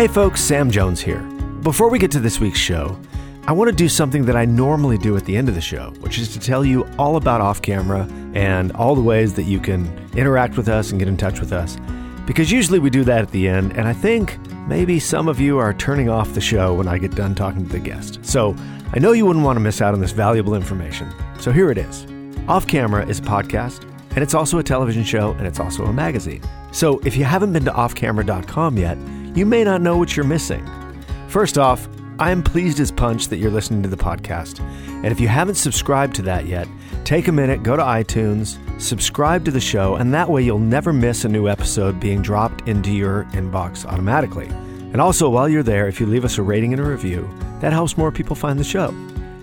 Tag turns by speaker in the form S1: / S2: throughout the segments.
S1: Hey folks, Sam Jones here. Before we get to this week's show, I want to do something that I normally do at the end of the show, which is to tell you all about off camera and all the ways that you can interact with us and get in touch with us. Because usually we do that at the end, and I think maybe some of you are turning off the show when I get done talking to the guest. So I know you wouldn't want to miss out on this valuable information. So here it is Off Camera is a podcast, and it's also a television show, and it's also a magazine. So if you haven't been to offcamera.com yet, you may not know what you're missing. First off, I am pleased as punch that you're listening to the podcast. And if you haven't subscribed to that yet, take a minute, go to iTunes, subscribe to the show, and that way you'll never miss a new episode being dropped into your inbox automatically. And also, while you're there, if you leave us a rating and a review, that helps more people find the show.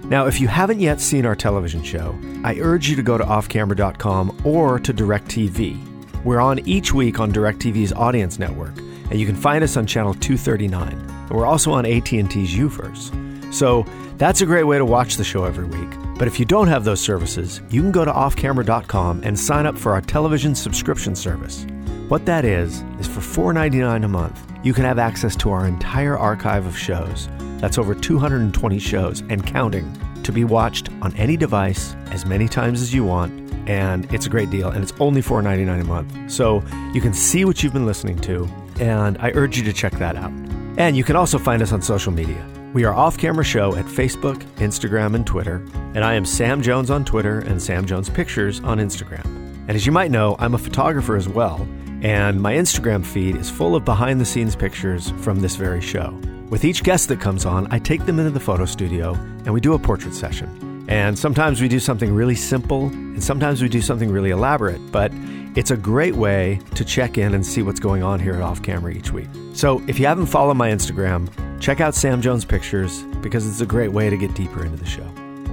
S1: Now, if you haven't yet seen our television show, I urge you to go to offcamera.com or to DirecTV. We're on each week on DirecTV's audience network, and you can find us on channel 239. And we're also on AT&T's UVerse. So that's a great way to watch the show every week. But if you don't have those services, you can go to offcamera.com and sign up for our television subscription service. What that is, is for $4.99 a month, you can have access to our entire archive of shows. That's over 220 shows and counting to be watched on any device as many times as you want. And it's a great deal, and it's only $4.99 a month. So you can see what you've been listening to, and I urge you to check that out. And you can also find us on social media. We are Off Camera Show at Facebook, Instagram, and Twitter. And I am Sam Jones on Twitter and Sam Jones Pictures on Instagram. And as you might know, I'm a photographer as well. And my Instagram feed is full of behind the scenes pictures from this very show. With each guest that comes on, I take them into the photo studio and we do a portrait session. And sometimes we do something really simple, and sometimes we do something really elaborate, but it's a great way to check in and see what's going on here at Off Camera each week. So if you haven't followed my Instagram, check out Sam Jones Pictures because it's a great way to get deeper into the show.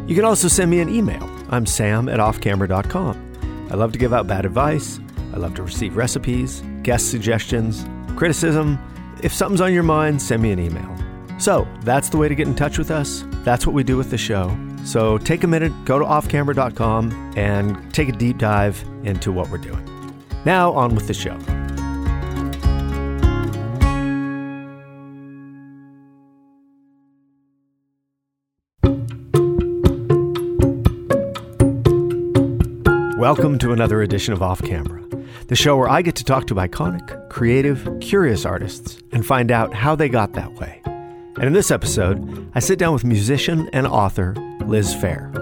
S1: You can also send me an email. I'm sam at offcamera.com. I love to give out bad advice. I love to receive recipes, guest suggestions, criticism. If something's on your mind, send me an email. So that's the way to get in touch with us. That's what we do with the show. So take a minute, go to offcamera.com, and take a deep dive into what we're doing. Now, on with the show. Welcome to another edition of Off Camera, the show where I get to talk to iconic, creative, curious artists and find out how they got that way. And in this episode, I sit down with musician and author Liz Phair.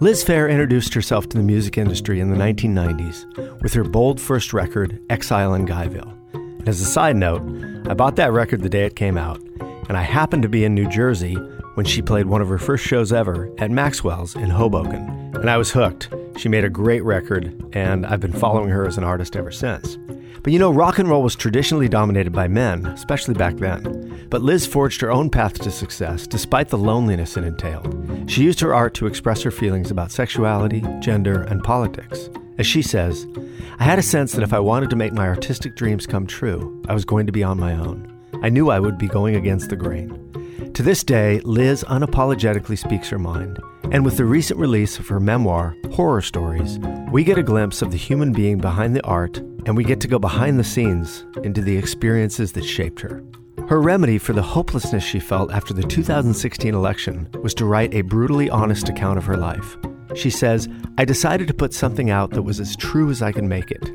S1: Liz Phair introduced herself to the music industry in the 1990s with her bold first record, Exile in Guyville. And as a side note, I bought that record the day it came out, and I happened to be in New Jersey when she played one of her first shows ever at Maxwell's in Hoboken. And I was hooked. She made a great record, and I've been following her as an artist ever since. But you know, rock and roll was traditionally dominated by men, especially back then. But Liz forged her own path to success despite the loneliness it entailed. She used her art to express her feelings about sexuality, gender, and politics. As she says, I had a sense that if I wanted to make my artistic dreams come true, I was going to be on my own. I knew I would be going against the grain. To this day, Liz unapologetically speaks her mind. And with the recent release of her memoir, Horror Stories, we get a glimpse of the human being behind the art, and we get to go behind the scenes into the experiences that shaped her. Her remedy for the hopelessness she felt after the 2016 election was to write a brutally honest account of her life. She says, I decided to put something out that was as true as I could make it.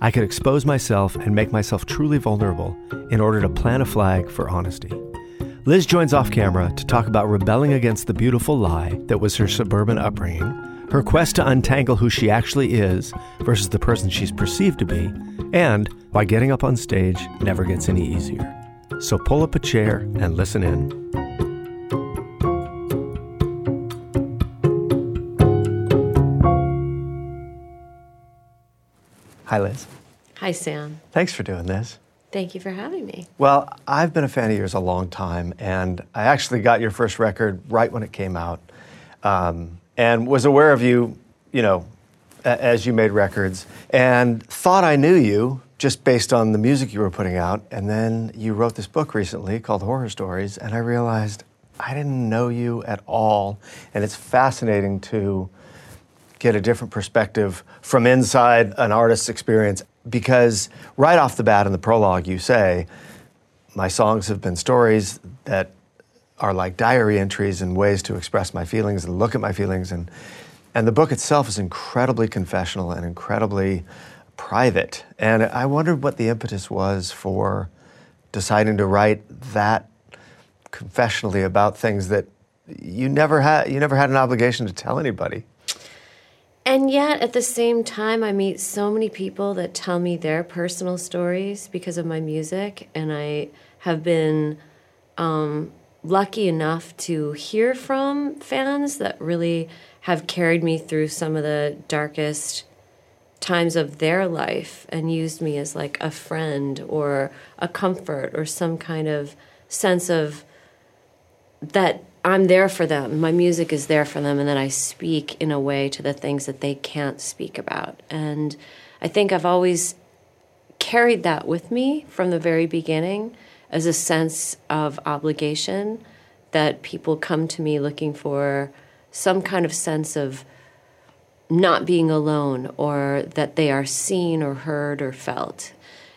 S1: I could expose myself and make myself truly vulnerable in order to plant a flag for honesty. Liz joins off camera to talk about rebelling against the beautiful lie that was her suburban upbringing, her quest to untangle who she actually is versus the person she's perceived to be, and why getting up on stage never gets any easier. So pull up a chair and listen in. Hi, Liz.
S2: Hi, Sam.
S1: Thanks for doing this.
S2: Thank you for having me.
S1: Well, I've been a fan of yours a long time, and I actually got your first record right when it came out, um, and was aware of you, you know, as you made records, and thought I knew you just based on the music you were putting out. And then you wrote this book recently called Horror Stories, and I realized I didn't know you at all, and it's fascinating to get a different perspective from inside an artist's experience because right off the bat in the prologue you say my songs have been stories that are like diary entries and ways to express my feelings and look at my feelings. And, and the book itself is incredibly confessional and incredibly private. And I wondered what the impetus was for deciding to write that confessionally about things that you never had you never had an obligation to tell anybody.
S2: And yet, at the same time, I meet so many people that tell me their personal stories because of my music, and I have been um, lucky enough to hear from fans that really have carried me through some of the darkest times of their life and used me as like a friend or a comfort or some kind of sense of that I'm there for them. My music is there for them, and that I speak in a way to the things that they can't speak about. And I think I've always carried that with me from the very beginning as a sense of obligation that people come to me looking for some kind of sense of not being alone or that they are seen or heard or felt.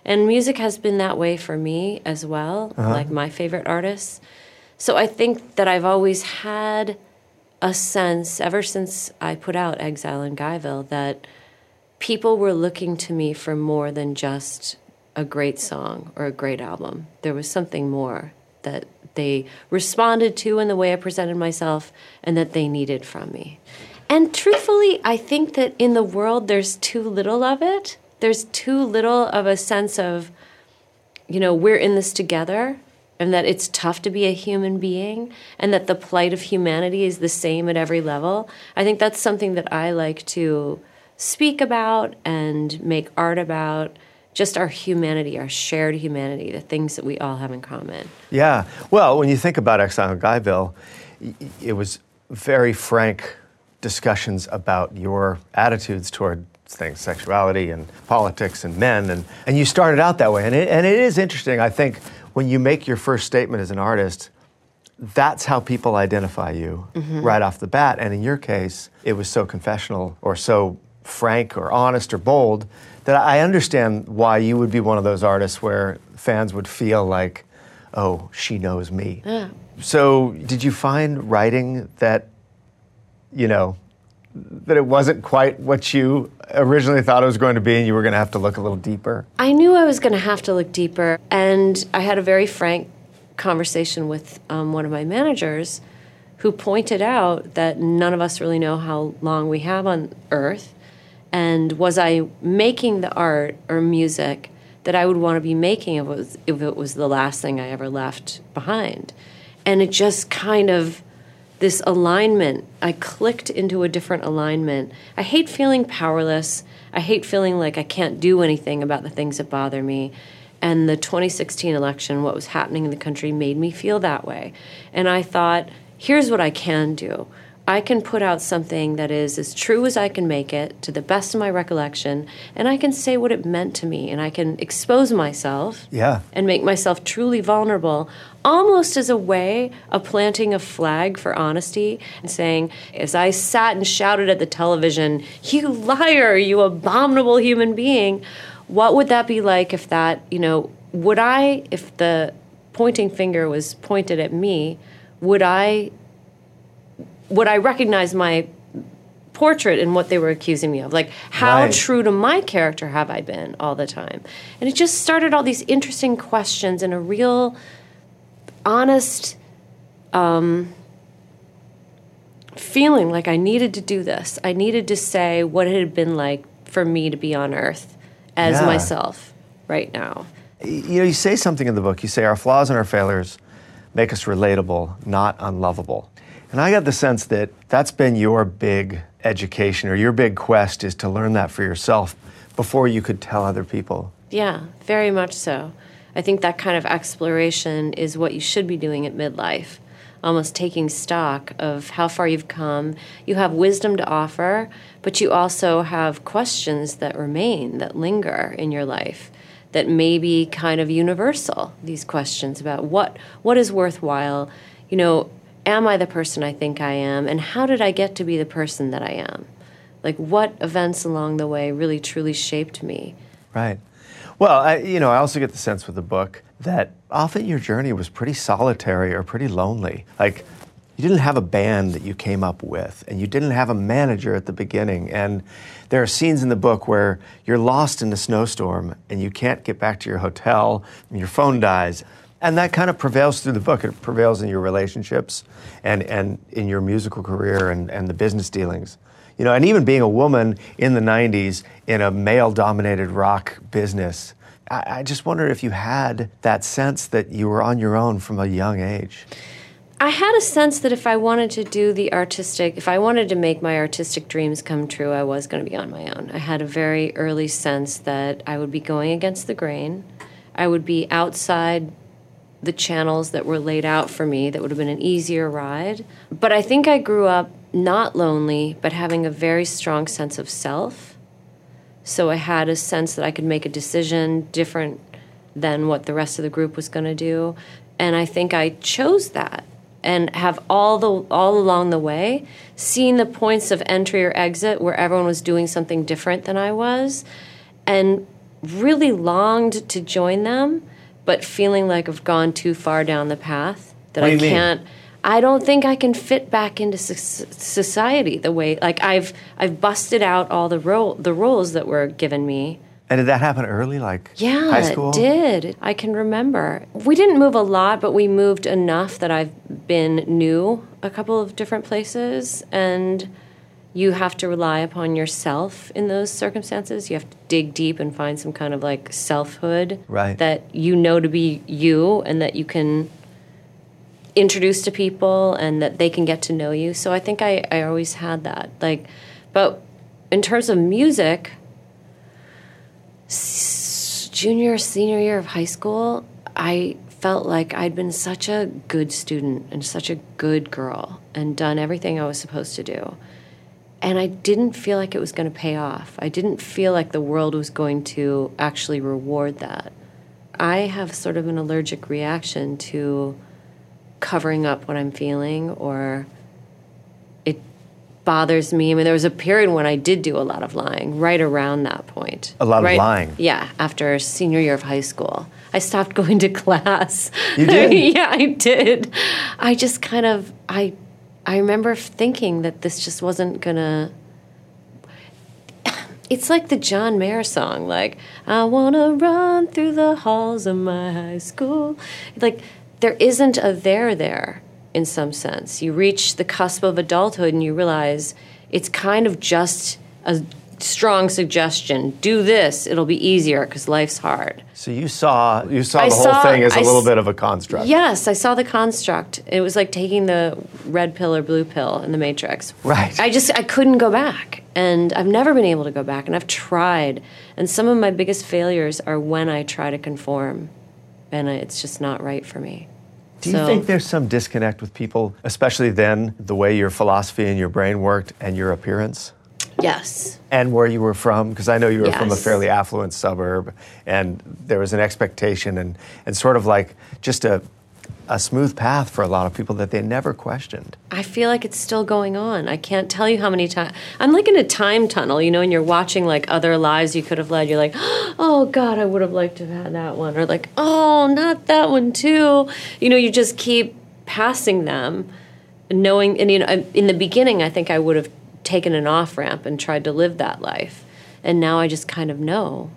S2: And music has been that way for me as well, uh-huh. like my favorite artists. So I think that I've always had a sense, ever since I put out Exile in Guyville, that people were looking to me for more than just a great song or a great album. There was something more that they responded to in the way I presented myself and that they needed from me. And truthfully, I think that in the world there's too little of it. There's too little of a sense of, you know, we're in this together and that it's tough to be a human being and that the plight of humanity is the same at every level. I think that's something that I like to speak about and make art about just our humanity, our shared humanity, the things that we all have in common.
S1: Yeah. Well, when you think about Exile Guyville, it was very frank discussions about your attitudes toward things, sexuality and politics and men. And, and you started out that way. And it, and it is interesting, I think, when you make your first statement as an artist, that's how people identify you mm-hmm. right off the bat. And in your case, it was so confessional or so frank or honest or bold that I understand why you would be one of those artists where fans would feel like, oh, she knows me. Yeah. So, did you find writing that, you know, that it wasn't quite what you originally thought it was going to be and you were going to have to look a little deeper?
S2: I knew I was going to have to look deeper. And I had a very frank conversation with um, one of my managers who pointed out that none of us really know how long we have on Earth. And was I making the art or music that I would want to be making if it was, if it was the last thing I ever left behind? And it just kind of this alignment. I clicked into a different alignment. I hate feeling powerless. I hate feeling like I can't do anything about the things that bother me. And the 2016 election, what was happening in the country, made me feel that way. And I thought, here's what I can do. I can put out something that is as true as I can make it to the best of my recollection, and I can say what it meant to me, and I can expose myself
S1: yeah.
S2: and make myself truly vulnerable, almost as a way of planting a flag for honesty and saying, as I sat and shouted at the television, You liar, you abominable human being, what would that be like if that, you know, would I, if the pointing finger was pointed at me, would I would I recognize my portrait in what they were accusing me of? Like, how right. true to my character have I been all the time? And it just started all these interesting questions and a real, honest um, feeling like I needed to do this. I needed to say what it had been like for me to be on Earth as yeah. myself right now.
S1: You know, you say something in the book. You say, Our flaws and our failures make us relatable, not unlovable. And I got the sense that that's been your big education or your big quest is to learn that for yourself before you could tell other people.
S2: Yeah, very much so. I think that kind of exploration is what you should be doing at midlife. Almost taking stock of how far you've come. You have wisdom to offer, but you also have questions that remain, that linger in your life, that may be kind of universal. These questions about what what is worthwhile. You know, am I the person I think I am? And how did I get to be the person that I am? Like, what events along the way really truly shaped me?
S1: Right. Well, I, you know, I also get the sense with the book that often your journey was pretty solitary or pretty lonely. Like, you didn't have a band that you came up with, and you didn't have a manager at the beginning. And there are scenes in the book where you're lost in a snowstorm and you can't get back to your hotel, and your phone dies. And that kind of prevails through the book. It prevails in your relationships and, and in your musical career and, and the business dealings. You know, and even being a woman in the 90s in a male dominated rock business, I, I just wonder if you had that sense that you were on your own from a young age.
S2: I had a sense that if I wanted to do the artistic, if I wanted to make my artistic dreams come true, I was going to be on my own. I had a very early sense that I would be going against the grain. I would be outside the channels that were laid out for me that would have been an easier ride. But I think I grew up not lonely, but having a very strong sense of self. So I had a sense that I could make a decision different than what the rest of the group was going to do. And I think I chose that and have all the all along the way seen the points of entry or exit where everyone was doing something different than I was and really longed to join them but feeling like I've gone too far down the path that I
S1: you mean?
S2: I don't think I can fit back into soc- society the way like I've I've busted out all the role the roles that were given me
S1: And did that happen early, like
S2: yeah,
S1: high school?
S2: it did. I can remember. We didn't move a lot, but we moved enough that I've been new a couple of different places, and you have to rely upon yourself in those circumstances. You have to dig deep and find some kind of like selfhood
S1: Right.
S2: that you know to be you, and that you can introduce to people, and that they can get to know you. So I think I, I always had that. Like, but in terms of music junior senior year of high school i felt like i'd been such a good student and such a good girl and done everything i was supposed to do and i didn't feel like it was going to pay off i didn't feel like the world was going to actually reward that i have sort of an allergic reaction to covering up what i'm feeling or it bothers me. I mean, there was a period when I did do a lot of lying, right around that point.
S1: A lot of lying?
S2: Yeah, after senior year of high school. I stopped going to class.
S1: You did?
S2: yeah, I did. I just kind of I I remember thinking that this just wasn't gonna it's like the John Mayer song, like, I wanna run through the halls of my high school. Like, there isn't a there there in some sense. You reach the cusp of adulthood and you realize it's kind of just a strong suggestion. Do this, it'll be easier because life's hard.
S1: So you saw you saw
S2: I
S1: the whole
S2: saw-
S1: thing as a little
S2: s-
S1: bit of a construct.
S2: Yes, I saw the construct. It was like taking the red pill or blue pill in the Matrix.
S1: Right.
S2: I just I couldn't go back, and I've never been able to go back, and I've tried. And some of my biggest failures are when I try to conform, and it's just not right for me.
S1: Do you
S2: So-
S1: think there's some disconnect with people, especially then, the way your philosophy and your brain worked and your appearance?
S2: Yes.
S1: And where you were from, because I know you were from a fairly affluent suburb, and there was an expectation and, and sort of like just a, a smooth path for a lot of people that they never questioned.
S2: I feel like it's still going on. I can't tell you how many times. I'm like in a time tunnel, you know, and you're watching like other lives you could have led. You're like, oh God, I would have liked to have had that one. Or like, oh, not that one too. You know, you just keep passing them, knowing, and you know, in the beginning, I think I would have taken an off ramp and tried to live that life. And now I just kind of know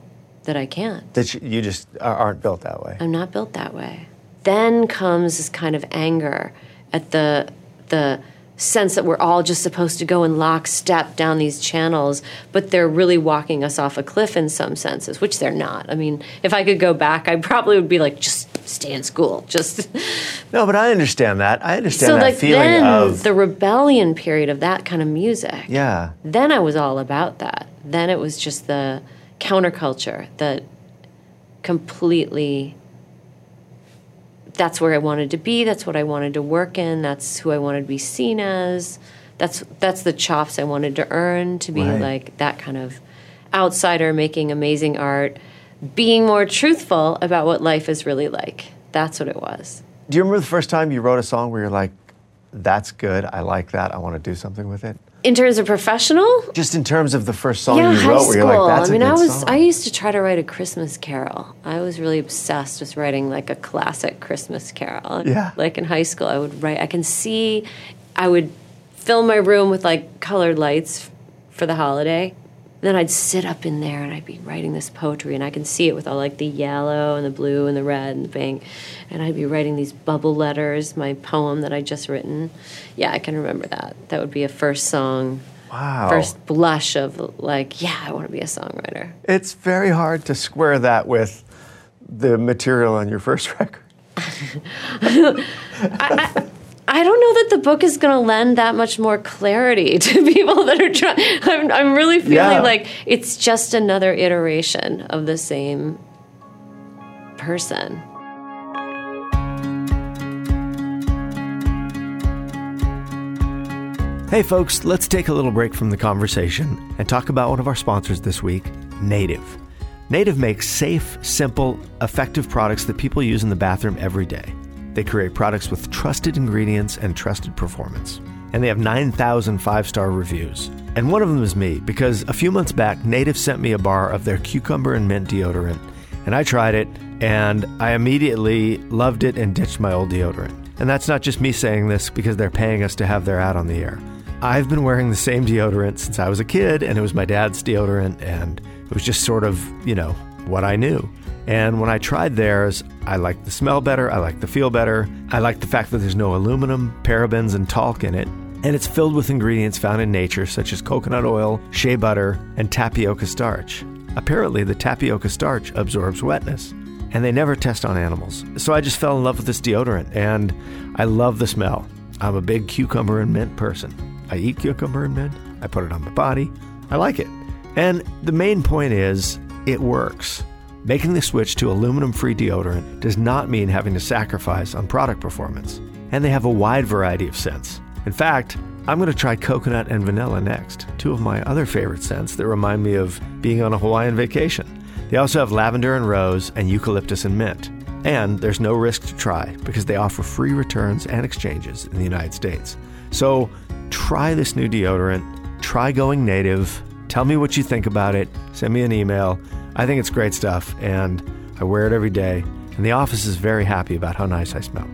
S2: that I can't.
S1: That you- you just aren't built that way.
S2: I'm not built that way. Then comes this kind of anger at the the sense that we're all just supposed to go in lockstep down these channels, but they're really walking us off a cliff in some senses, which they're not. I mean, if I could go back, I probably would be like, just stay in school. Just
S1: No, but I understand that. I understand
S2: so
S1: that
S2: like
S1: feeling
S2: then
S1: of
S2: the rebellion period of that kind of music.
S1: yeah.
S2: Then I was all about that. Then it was just the counterculture that completely that's where I wanted to be, that's what I wanted to work in, that's who I wanted to be seen as. That's that's the chops I wanted to earn to be
S1: Right.
S2: like that kind of outsider making amazing art, being more truthful about what life is really like. That's what it was.
S1: Do you remember the first time you wrote a song where you're like, "That's good. I like that. I want to do something with it."
S2: In terms of professional?
S1: Just in terms of the first song
S2: yeah,
S1: you wrote,
S2: school.
S1: where you're like, that's
S2: I mean,
S1: good
S2: I was
S1: song.
S2: I used to try to write a Christmas carol. I was really obsessed with writing like a classic Christmas carol.
S1: Yeah.
S2: Like in high school, I would write. I can see. I would fill my room with like colored lights for the holiday. Then I'd sit up in there and I'd be writing this poetry, and I can see it with all like the yellow and the blue and the red and the pink, and I'd be writing these bubble letters, my poem that I'd just written. Yeah, I can remember that. That would be a first song
S1: wow.
S2: first blush of like, yeah, I want to be a songwriter.
S1: It's very hard to square that with the material on your first record.
S2: I don't know that the book is going to lend that much more clarity to people that are trying. I'm, I'm really feeling
S1: Yeah.
S2: like it's just another iteration of the same person.
S1: Hey, folks, let's take a little break from the conversation and talk about one of our sponsors this week Native. Native makes safe, simple, effective products that people use in the bathroom every day. They create products with trusted ingredients and trusted performance. And they have 9,000 five star reviews. And one of them is me, because a few months back, Native sent me a bar of their cucumber and mint deodorant. And I tried it, and I immediately loved it and ditched my old deodorant. And that's not just me saying this because they're paying us to have their ad on the air. I've been wearing the same deodorant since I was a kid, and it was my dad's deodorant, and it was just sort of, you know, what I knew. And when I tried theirs, I liked the smell better, I liked the feel better, I liked the fact that there's no aluminum, parabens, and talc in it. And it's filled with ingredients found in nature, such as coconut oil, shea butter, and tapioca starch. Apparently, the tapioca starch absorbs wetness, and they never test on animals. So I just fell in love with this deodorant, and I love the smell. I'm a big cucumber and mint person. I eat cucumber and mint, I put it on my body, I like it. And the main point is, it works. Making the switch to aluminum free deodorant does not mean having to sacrifice on product performance. And they have a wide variety of scents. In fact, I'm going to try coconut and vanilla next, two of my other favorite scents that remind me of being on a Hawaiian vacation. They also have lavender and rose and eucalyptus and mint. And there's no risk to try because they offer free returns and exchanges in the United States. So try this new deodorant, try going native, tell me what you think about it, send me an email. I think it's great stuff and I wear it every day. And the office is very happy about how nice I smell.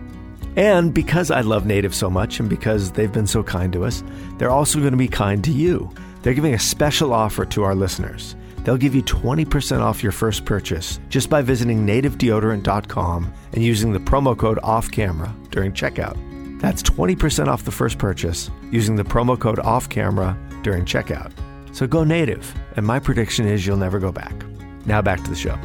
S1: And because I love Native so much and because they've been so kind to us, they're also going to be kind to you. They're giving a special offer to our listeners. They'll give you 20% off your first purchase just by visiting nativedeodorant.com and using the promo code OFFCAMERA during checkout. That's 20% off the first purchase using the promo code OFFCAMERA during checkout. So go native, and my prediction is you'll never go back. Now back to the show.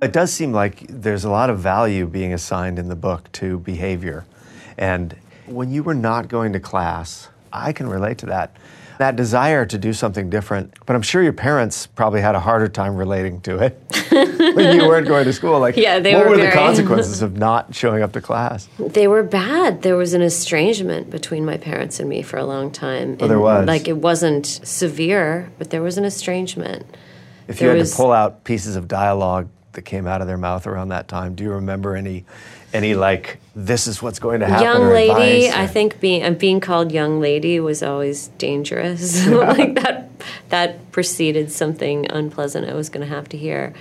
S1: It does seem like there's a lot of value being assigned in the book to behavior. And when you were not going to class, I can relate to that. That desire to do something different. But I'm sure your parents probably had a harder time relating to it when you weren't going to school. Like,
S2: Yeah, they
S1: what
S2: were
S1: were the consequences of not showing up to class?
S2: They were bad. There was an estrangement between my parents and me for a long time.
S1: Oh, there was?
S2: Like it wasn't severe, but there was an estrangement.
S1: If you had
S2: was-
S1: to pull out pieces of dialogue that came out of their mouth around that time, do you remember any, any like, this is what's going to happen?
S2: young lady,
S1: advice,
S2: I think being uh, being called young lady was always dangerous. like that that preceded something unpleasant I was going to have to hear.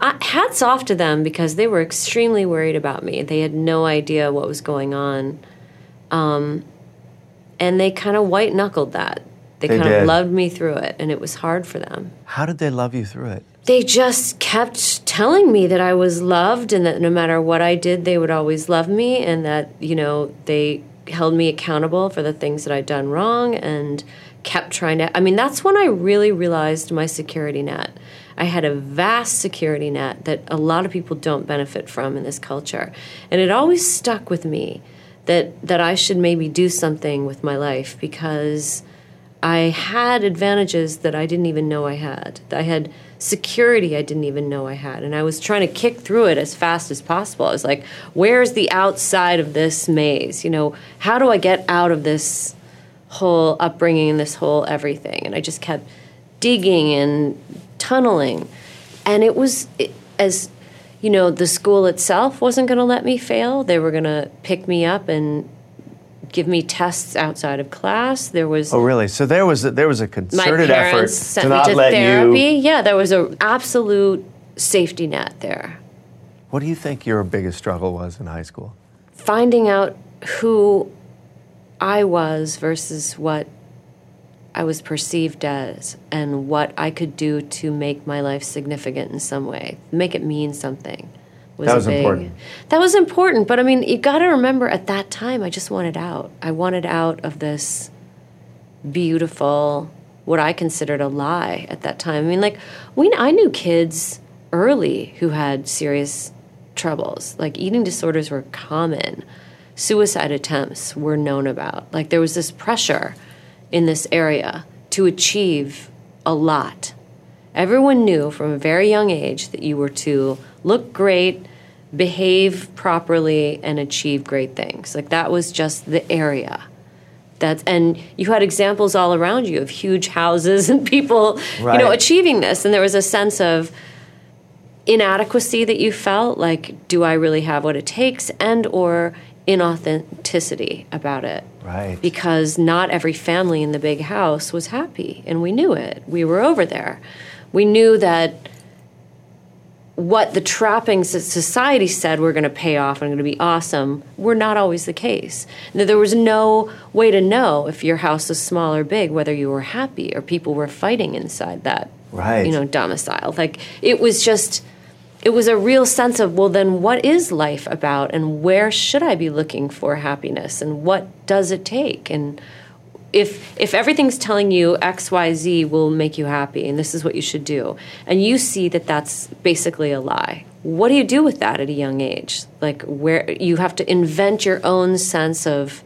S2: Uh, hats off to them because they were extremely worried about me. They had no idea what was going on, um, and they kind of white knuckled that. They,
S1: They
S2: kind
S1: did.
S2: of loved me through it, and it was hard for them.
S1: How did they love you through it?
S2: They just kept telling me that I was loved and that no matter what I did, they would always love me and that, you know, they held me accountable for the things that I'd done wrong and kept trying to. I mean, that's when I really realized my security net. I had a vast security net that a lot of people don't benefit from in this culture. And it always stuck with me that, that I should maybe do something with my life because. I had advantages that I didn't even know I had. I had security I didn't even know I had. And I was trying to kick through it as fast as possible. I was like, where's the outside of this maze? You know, how do I get out of this whole upbringing and this whole everything? And I just kept digging and tunneling. And it was it, as you know, the school itself wasn't going to let me fail. They were going to pick me up and give me tests outside of class. There was
S1: Oh, really? So there was a, there was a
S2: my
S1: concerted effort
S2: parents sent
S1: to
S2: me
S1: not
S2: to
S1: let
S2: therapy.
S1: you.
S2: Yeah, there was an absolute safety net there.
S1: What do you think your biggest struggle was in high school?
S2: Finding out who I was versus what I was perceived as and what I could do to make my life significant in some way, make it mean something. Was
S1: That
S2: a
S1: was
S2: big,
S1: important.
S2: That was important, but I mean, you got to remember at that time I just wanted out. I wanted out of this beautiful what I considered a lie at that time. I mean, like we I knew kids early who had serious troubles. Like eating disorders were common. Suicide attempts were known about. Like there was this pressure in this area to achieve a lot. Everyone knew from a very young age that you were to look great, behave properly, and achieve great things. Like that was just the area. That's and you had examples all around you of huge houses and people, you know, achieving this. And there was a sense of inadequacy that you felt like do i really have what it takes and or inauthenticity about it
S1: Right.
S2: because not every family in the big house was happy and we knew it we were over there we knew that what the trappings that society said were going to pay off and going to be awesome were not always the case. There was no way to know if your house was small or big whether you were happy or people were fighting inside that
S1: Right.
S2: you know domicile. Like it was just it was a real sense of well then what is life about and where should I be looking for happiness and what does it take and if if everything's telling you xyz will make you happy and this is what you should do and you see that that's basically a lie what do you do with that at a young age? Like where you have to invent your own sense of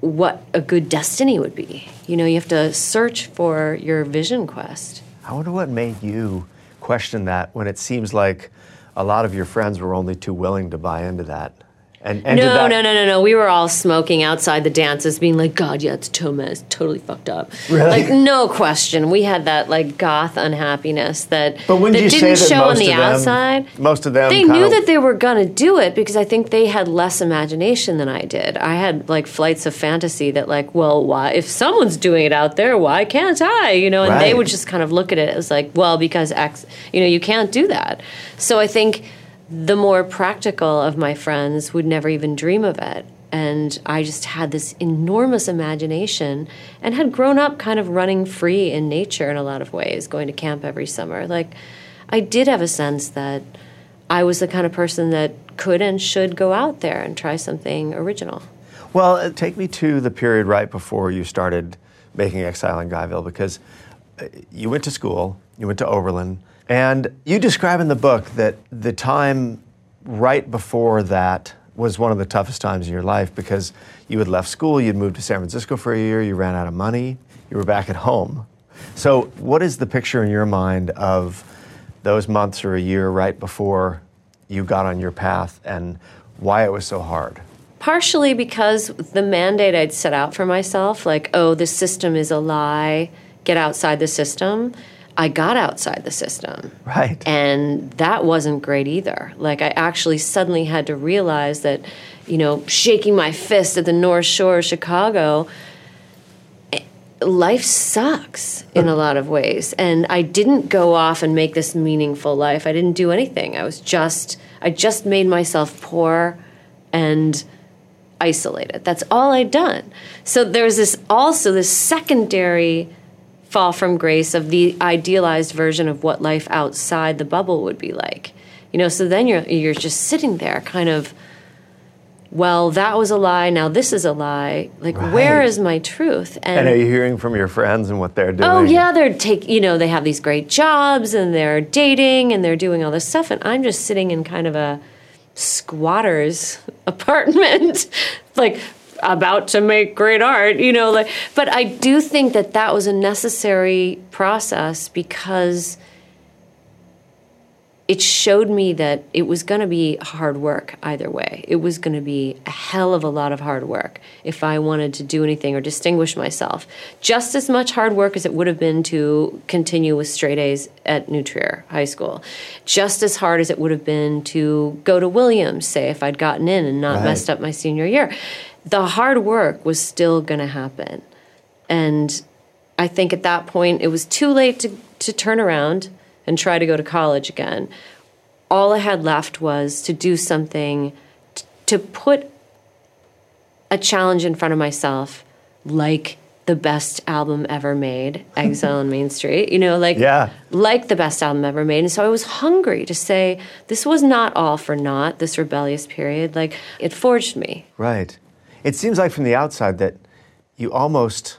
S2: what a good destiny would be. You know you have to search for your vision quest.
S1: I wonder what made you question that when it seems like a lot of your friends were only too willing to buy into that. And, and
S2: no,
S1: that-
S2: no, no, no, no. We were all smoking outside the dances, being like, God, yeah, it's Thomas, totally fucked up.
S1: Really?
S2: Like, no question. We had that like goth unhappiness that,
S1: But
S2: that
S1: you
S2: didn't
S1: say that
S2: show on the
S1: them-
S2: outside.
S1: most of them
S2: They knew that they were gonna do it because I think they had less imagination than I did. I had like flights of fantasy that like, well, why if someone's doing it out there, why can't I? You know, and they would just kind of look at it as like, well, because X, you know, you can't do that. So I think the more practical of my friends would never even dream of it. And I just had this enormous imagination and had grown up kind of running free in nature in a lot of ways, going to camp every summer. Like, I did have a sense that I was the kind of person that could and should go out there and try something original.
S1: Well, uh, take me to the period right before you started making Exile in Guyville because uh, you went to school, you went to Oberlin, and you describe in the book that the time right before that was one of the toughest times in your life because you had left school, you'd moved to San Francisco for a year, you ran out of money, you were back at home. So, what is the picture in your mind of those months or a year right before you got on your path and why it was so hard?
S2: Partially because the mandate I'd set out for myself, like, oh, the system is a lie, get outside the system. I got outside the system.
S1: Right.
S2: And that wasn't great either. Like, I actually suddenly had to realize that, you know, shaking my fist at the North Shore of Chicago, eh, life sucks in a lot of ways. And I didn't go off and make this meaningful life. I didn't do anything. I was just, I just made myself poor and isolated. That's all I'd done. So there's this also this secondary fall from grace of the idealized version of what life outside the bubble would be like. You know, so then you're you're just sitting there kind of well, that was a lie, now this is a lie. Like where
S1: Right.
S2: is my truth?
S1: And are you hearing from your friends and what they're oh, doing?
S2: Oh yeah, they're take you know they have these great jobs and they're dating and they're doing all this stuff, and I'm just sitting in kind of a squatter's apartment, like about to make great art, you know. Like, but I do think that that was a necessary process because it showed me that it was going to be hard work either way. It was going to be a hell of a lot of hard work if I wanted to do anything or distinguish myself. Just as much hard work as it would have been to continue with straight A's at New Trier High School. Just as hard as it would have been to go to Williams, say, if I'd gotten in and not
S1: Right.
S2: messed up my senior year. The hard work was still going to happen. And I think at that point it was too late to, to turn around and try to go to college again. All I had left was to do something t- to put a challenge in front of myself, like the best album ever made, Exile on Main Street, you know, like
S1: Yeah.
S2: like the best album ever made. And so I was hungry to say this was not all for naught, this rebellious period. Like it forged me.
S1: Right. It seems like from the outside that you almost,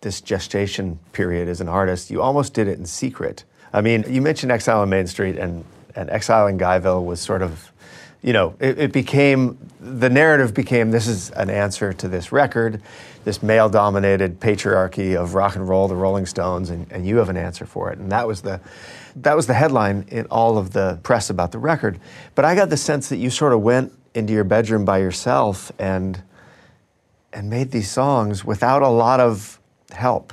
S1: this gestation period as an artist, you almost did it in secret. I mean, you mentioned Exile on Main Street, and, and Exile in Guyville was sort of, you know, it, it became, the narrative became this is an answer to this record, this male dominated patriarchy of rock and roll, the Rolling Stones, and, and you have an answer for it. And that was the, that was the headline in all of the press about the record. But I got the sense that you sort of went into your bedroom by yourself and and made these songs without a lot of help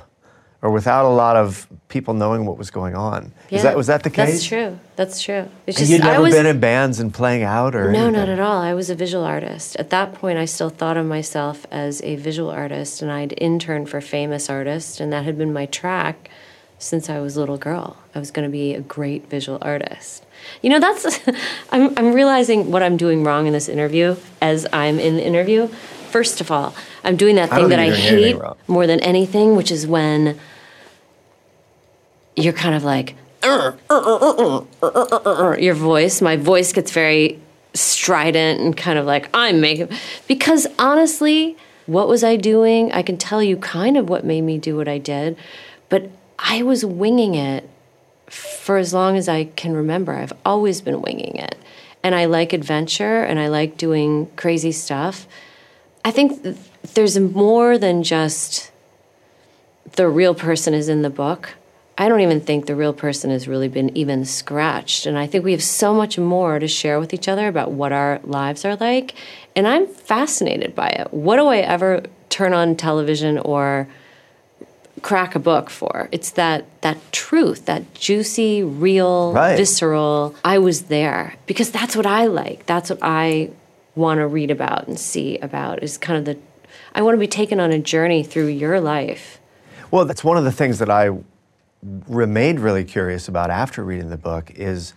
S1: or without a lot of people knowing what was going on. Is that was that the case?
S2: That's true. That's true. It's
S1: And you'd
S2: I
S1: never
S2: was,
S1: been in bands and playing out or
S2: No,
S1: anything?
S2: not at all. I was a visual artist. At that point, I still thought of myself as a visual artist, and I'd interned for Famous artists, and that had been my track since I was a little girl. I was going to be a great visual artist. You know, that's, I'm, I'm realizing what I'm doing wrong in this interview as I'm in the interview. First of all, I'm doing that thing
S1: don't
S2: that I
S1: think you're doing anything
S2: hate more than anything, which is when you're kind of like, your voice. My voice gets very strident and kind of like I'm making because honestly, what was I doing? I can tell you kind of what made me do what I did, but I was winging it for as long as I can remember. I've always been winging it. And I like adventure and I like doing crazy stuff. I think there's more than just the real person is in the book. I don't even think the real person has really been even scratched. And I think we have so much more to share with each other about what our lives are like. And I'm fascinated by it. What do I ever turn on television or crack a book for? It's that that truth, that juicy, real,
S1: Right.
S2: visceral. I was there because that's what I like. That's what I want to read about and see about is kind of the I want to be taken on a journey through your life.
S1: Well, that's one of the things that I remained really curious about after reading the book is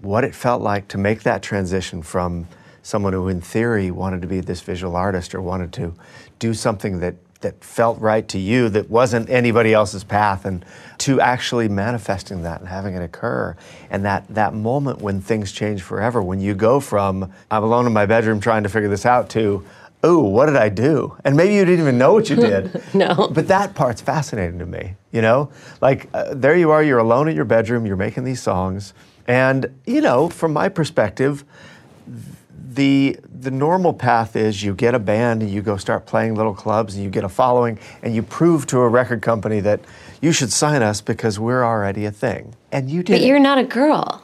S1: what it felt like to make that transition from someone who in theory wanted to be this visual artist or wanted to do something that that felt right to you that wasn't anybody else's path and to actually manifesting that and having it occur and that that moment when things change forever when you go from I'm alone in my bedroom trying to figure this out to oh what did I do and maybe you didn't even know what you did
S2: No.
S1: but that part's fascinating to me, you know? Like, uh, there you are, you're alone in your bedroom, you're making these songs. And, you know, from my perspective, the, the normal path is you get a band and you go start playing little clubs and you get a following and you prove to a record company that you should sign us because we're already a thing. And you did.
S2: But you're not a girl.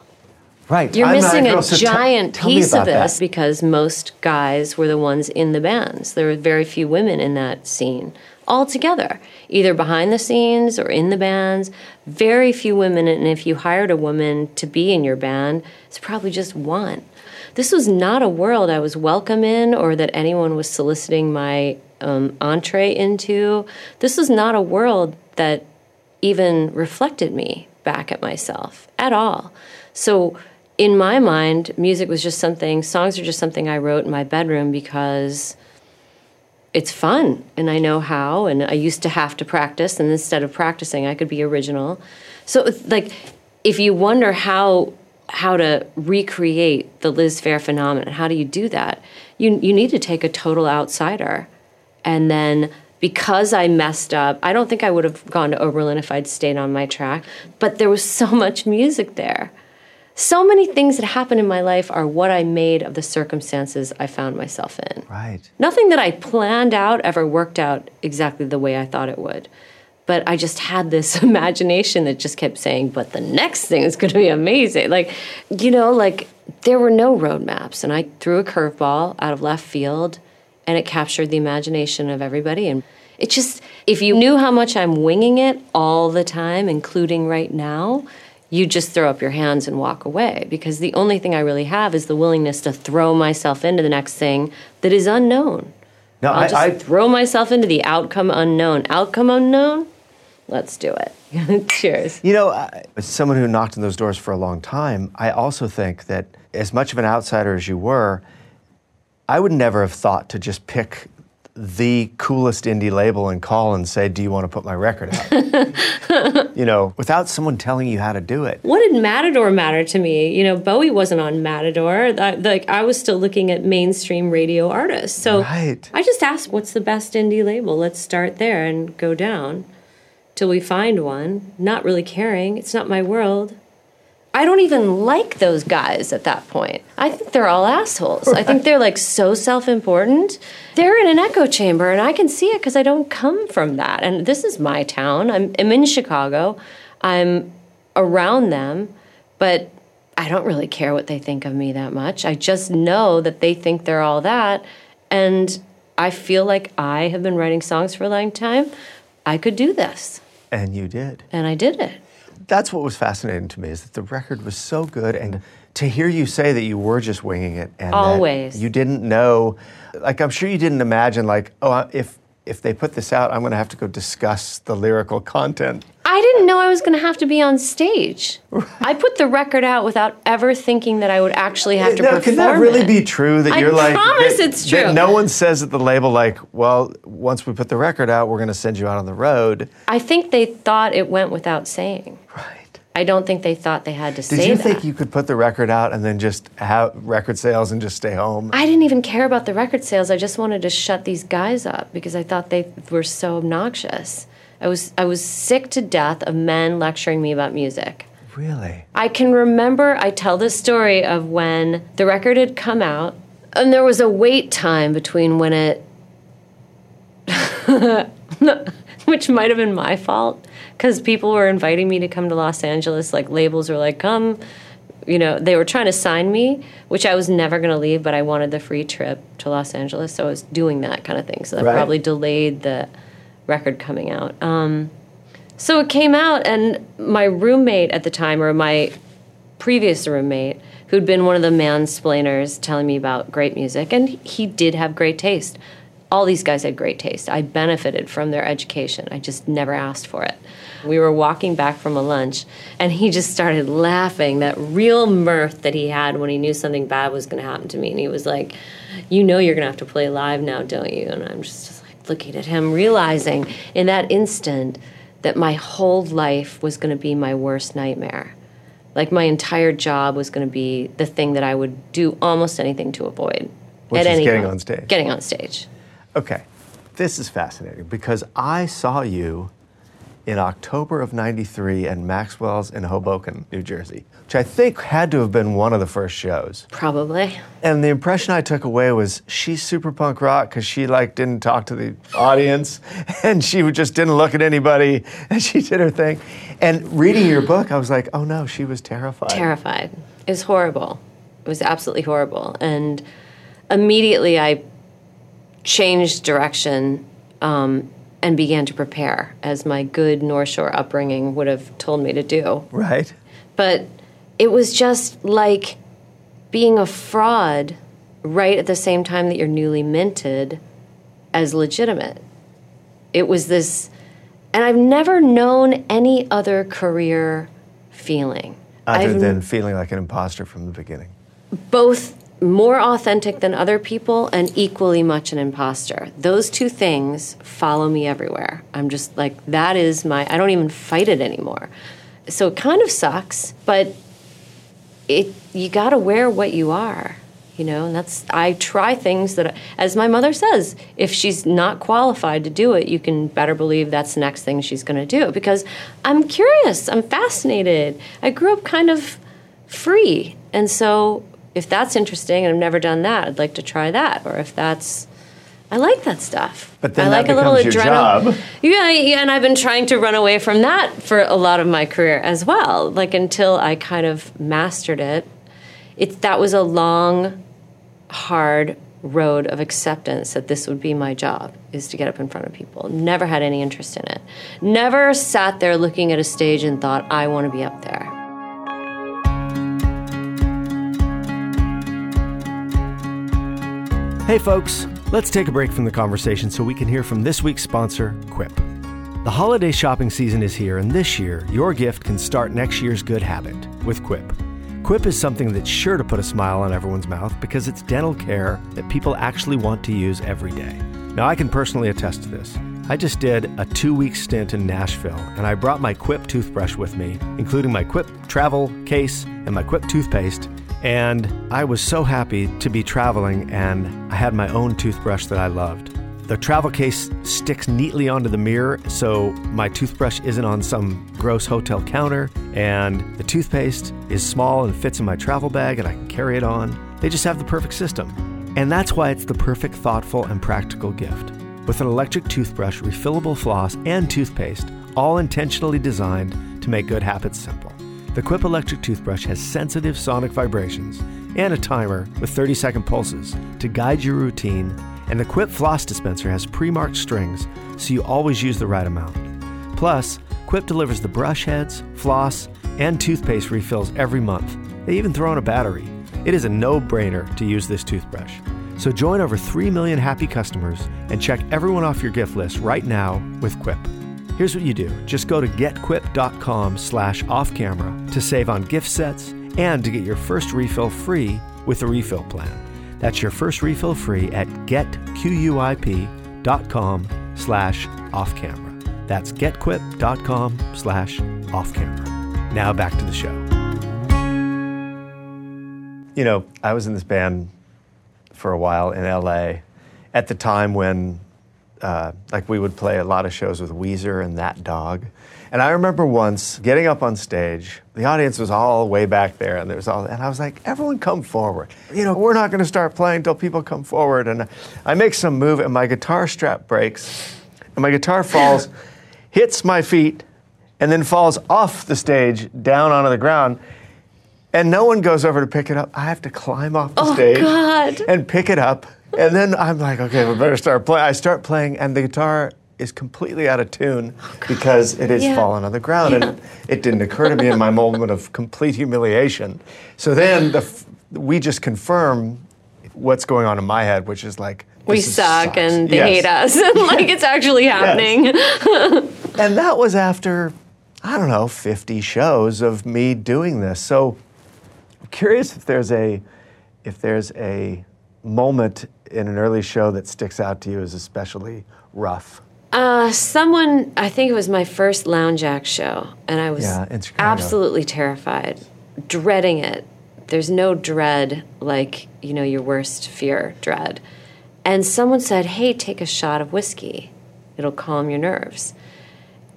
S1: right.
S2: You're
S1: I'm
S2: missing
S1: girl,
S2: a
S1: so
S2: giant
S1: me
S2: piece of
S1: about that.
S2: this because most guys were the ones in the bands. There were very few women in that scene altogether, either behind the scenes or in the bands. Very few women, and if you hired a woman to be in your band, it's probably just one. This was not a world I was welcome in or that anyone was soliciting my um, entree into. This was not a world that even reflected me back at myself at all. So, in my mind, music was just something, songs are just something I wrote in my bedroom because it's fun and I know how. And I used to have to practice, and instead of practicing, I could be original. So, like, if you wonder how how to recreate the Liz Phair phenomenon, how do you do that? You you need to take a total outsider, and then because I messed up, I don't think I would have gone to Oberlin if I'd stayed on my track. But there was so much music there. So many things that happened in my life are what I made of the circumstances I found myself in.
S1: Right.
S2: Nothing that I planned out ever worked out exactly the way I thought it would. But I just had this imagination that just kept saying, but the next thing is going to be amazing. Like, you know, like there were no roadmaps. And I threw a curveball out of left field and it captured the imagination of everybody. And it just, if you knew how much I'm winging it all the time, including right now, you just throw up your hands and walk away because the only thing I really have is the willingness to throw myself into the next thing that is unknown.
S1: No,
S2: I'll
S1: I,
S2: just
S1: I
S2: throw myself into the outcome unknown. Outcome unknown? Let's do it. Cheers.
S1: You know, I- as someone who knocked on those doors for a long time, I also think that as much of an outsider as you were, I would never have thought to just pick the coolest indie label and call and say, "Do you want to put my record out?" you know, without someone telling you how to do it.
S2: What did Matador matter to me? You know, Bowie wasn't on Matador. That- like I was still looking at mainstream radio artists. So
S1: Right.
S2: I just asked, "What's the best indie label?" Let's start there and go down till we find one. Not really caring. It's not my world. I don't even like those guys at that point. I think they're all assholes. I think they're like so self important. They're in an echo chamber, and I can see it because I don't come from that. And this is my town. I'm, I'm in Chicago. I'm around them, but I don't really care what they think of me that much. I just know that they think they're all that. And I feel like I have been writing songs for a long time. I could do this.
S1: And you did.
S2: And I did it.
S1: That's what was fascinating to me is that the record was so good and to hear you say that you were just winging it and that
S2: Always.
S1: you didn't know like I'm sure you didn't imagine like oh if if they put this out I'm going to have to go discuss the lyrical content.
S2: I didn't know I was going to have to be on stage. I put the record out without ever thinking that I would actually have to
S1: Now,
S2: perform
S1: can that really
S2: it.
S1: be true that
S2: I
S1: you're like I
S2: promise
S1: that-
S2: it's
S1: that
S2: true.
S1: no one says at the label like well once we put the record out we're going to send you out on the road.
S2: I think they thought it went without saying.
S1: Right.
S2: I don't think they thought they had to say.
S1: Did
S2: say
S1: you
S2: that.
S1: think you could put the record out and then just have record sales and just stay home?
S2: I didn't even care about the record sales. I just wanted to shut these guys up because I thought they were so obnoxious. I was I was sick to death of men lecturing me about music.
S1: really?
S2: I can remember I tell this story of when the record had come out and there was a wait time between when it which might have been my fault cuz people were inviting me to come to Los Angeles like labels were like come you know they were trying to sign me which I was never going to leave but I wanted the free trip to Los Angeles so I was doing that kind of thing so that
S1: Right.
S2: probably delayed the record coming out um so it came out, and my roommate at the time, or my previous roommate, who'd been one of the mansplainers telling me about great music, and he did have great taste. All these guys had great taste. I benefited from their education. I just never asked for it. We were walking back from a lunch, and he just started laughing that real mirth that he had when he knew something bad was going to happen to me. And he was like, You know, you're going to have to play live now, don't you? And I'm just, looking at him, realizing in that instant that my whole life was going to be my worst nightmare. Like my entire job was going to be the thing that I would do almost anything to avoid.
S1: Which
S2: at
S1: is
S2: any
S1: getting
S2: point.
S1: on stage.
S2: Getting on stage.
S1: Okay, this is fascinating because I saw you in October of 93 at Maxwell's in Hoboken, New Jersey, which I think had to have been one of the first shows.
S2: Probably.
S1: And the impression I took away was she's super punk rock because she like didn't talk to the audience and she just didn't look at anybody and she did her thing. And reading your book, I was like, oh no, she was terrified.
S2: Terrified. It was horrible. It was absolutely horrible. And immediately I changed direction um, and began to prepare, as my good North Shore upbringing would have told me to do.
S1: Right?
S2: But it was just like being a fraud right at the same time that you're newly minted as legitimate. It was this, and I've never known any other career feeling.
S1: Other
S2: I've
S1: than feeling like an imposter from the beginning.
S2: both more authentic than other people and equally much an imposter. Those two things follow me everywhere. I'm just like, that is my, I don't even fight it anymore. So it kind of sucks, but it, you gotta wear what you are, you know, and that's, I try things that, as my mother says, if she's not qualified to do it, you can better believe that's the next thing she's gonna do because I'm curious, I'm fascinated. I grew up kind of free. And so if that's interesting and I've never done that, I'd like to try that. Or if that's I like that stuff.
S1: But then
S2: I
S1: that
S2: like a little adrenaline.
S1: job.
S2: Yeah, yeah, and I've been trying to run away from that for a lot of my career as well. Like until I kind of mastered it. It that was a long, hard road of acceptance that this would be my job is to get up in front of people. Never had any interest in it. Never sat there looking at a stage and thought I want to be up there.
S1: Hey, folks. Let's take a break from the conversation so we can hear from this week's sponsor, Quip. The holiday shopping season is here, and this year, your gift can start next year's good habit with Quip. Quip is something that's sure to put a smile on everyone's mouth because it's dental care that people actually want to use every day. Now, I can personally attest to this. I just did a two week stint in Nashville, and I brought my Quip toothbrush with me, including my Quip travel case and my Quip toothpaste. And I was so happy to be traveling, and I had my own toothbrush that I loved. The travel case sticks neatly onto the mirror, so my toothbrush isn't on some gross hotel counter, and the toothpaste is small and fits in my travel bag, and I can carry it on. They just have the perfect system. And that's why it's the perfect, thoughtful, and practical gift with an electric toothbrush, refillable floss, and toothpaste, all intentionally designed to make good habits simple. The Quip electric toothbrush has sensitive sonic vibrations and a timer with 30 second pulses to guide your routine, and the Quip floss dispenser has pre marked strings so you always use the right amount. Plus, Quip delivers the brush heads, floss, and toothpaste refills every month. They even throw in a battery. It is a no brainer to use this toothbrush. So join over 3 million happy customers and check everyone off your gift list right now with Quip. Here's what you do. Just go to getquip.com slash off camera to save on gift sets and to get your first refill free with a refill plan. That's your first refill free at getquip.com slash off camera. That's getquip.com slash off camera. Now back to the show. You know, I was in this band for a while in LA at the time when uh, like we would play a lot of shows with Weezer and That Dog. And I remember once getting up on stage, the audience was all way back there, and there was all, and I was like, everyone come forward. You know, we're not going to start playing until people come forward. And I make some move, and my guitar strap breaks, and my guitar falls, hits my feet, and then falls off the stage down onto the ground. And no one goes over to pick it up. I have to climb off the
S2: Oh,
S1: stage
S2: God.
S1: and pick it up. And then I'm like, okay, we better start playing. I start playing, and the guitar is completely out of tune oh, because it has
S2: Yeah.
S1: fallen on the ground. And it didn't occur to me in my moment of complete humiliation. So then the, f- we just confirm what's going on in my head, which is like,
S2: We
S1: is-
S2: suck
S1: sucks.
S2: and they
S1: Yes.
S2: hate us. and like it's actually happening.
S1: And that was after, I don't know, 50 shows of me doing this. So I'm curious if there's a if there's a moment in an early show that sticks out to you as especially rough.
S2: Uh, someone, I think it was my first Lounge Ax show, and I was
S1: Yeah,
S2: absolutely terrified, dreading it. There's no dread like, you know, your worst fear, dread. And someone said, hey, take a shot of whiskey, it'll calm your nerves.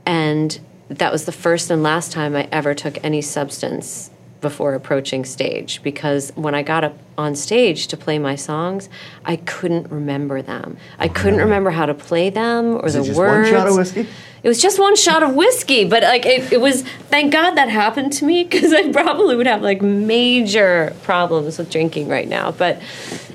S2: And that was the first and last time I ever took any substance before approaching stage because when I got up on stage to play my songs, I couldn't remember them. I couldn't remember how to play them or
S1: Was
S2: the
S1: it just
S2: words.
S1: one shot of whiskey?
S2: It was just one shot of whiskey, but like it, it was. Thank God that happened to me because I probably would have like major problems with drinking right now. But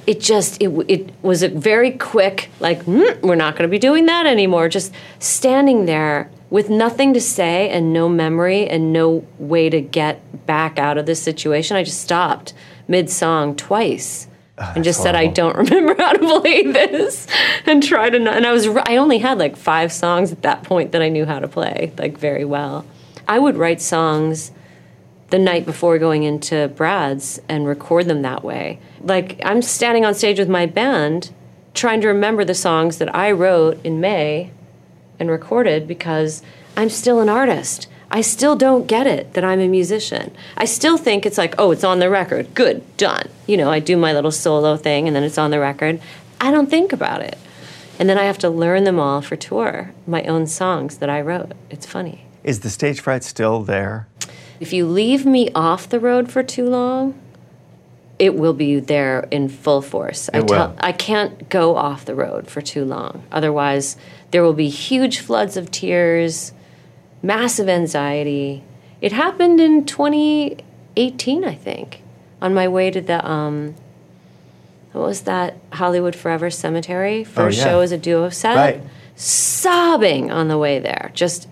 S2: it just it it was a very quick like "Mm, we're not going to be doing that anymore. Just standing there with nothing to say and no memory and no way to get back out of this situation. I just stopped mid song twice. Ah, and just said, "I don't remember how to play this," and tried to. Not, and I was. I only had like five songs at that point that I knew how to play like very well. I would write songs the night before going into Brad's and record them that way. Like I'm standing on stage with my band, trying to remember the songs that I wrote in May and recorded because I'm still an artist. I still don't get it that I'm a musician. I still think it's like, oh, it's on the record. Good, done. You know, I do my little solo thing and then it's on the record. I don't think about it. And then I have to learn them all for tour, my own songs that I wrote. It's funny.
S1: Is the stage fright still there?
S2: If you leave me off the road for too long, it will be there in full force. I
S1: It will.
S2: I can't go off the road for too long. Otherwise, there will be huge floods of tears, massive anxiety. It happened in 2018, I think, on my way to the um what was that Hollywood Forever Cemetery first
S1: Oh, yeah.
S2: show as a duo set?
S1: Right.
S2: Sobbing on the way there. Just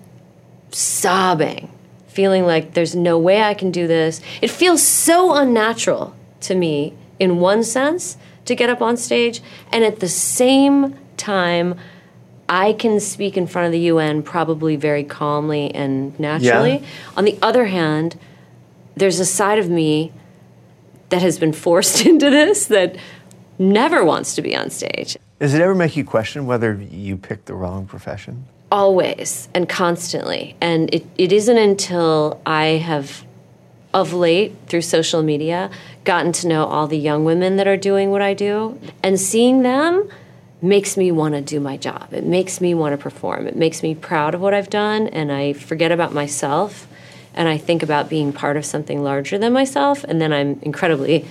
S2: sobbing, feeling like there's no way I can do this. It feels so unnatural to me in one sense to get up on stage. And at the same time, I can speak in front of the UN probably very calmly and naturally.
S1: Yeah.
S2: On the other hand, there's a side of me that has been forced into this that never wants to be on stage.
S1: Does it ever make you question whether you picked the wrong profession?
S2: Always and constantly. And it, it isn't until I have, of late, through social media, gotten to know all the young women that are doing what I do and seeing them makes me want to do my job. It makes me want to perform. It makes me proud of what I've done and I forget about myself and I think about being part of something larger than myself and then I'm incredibly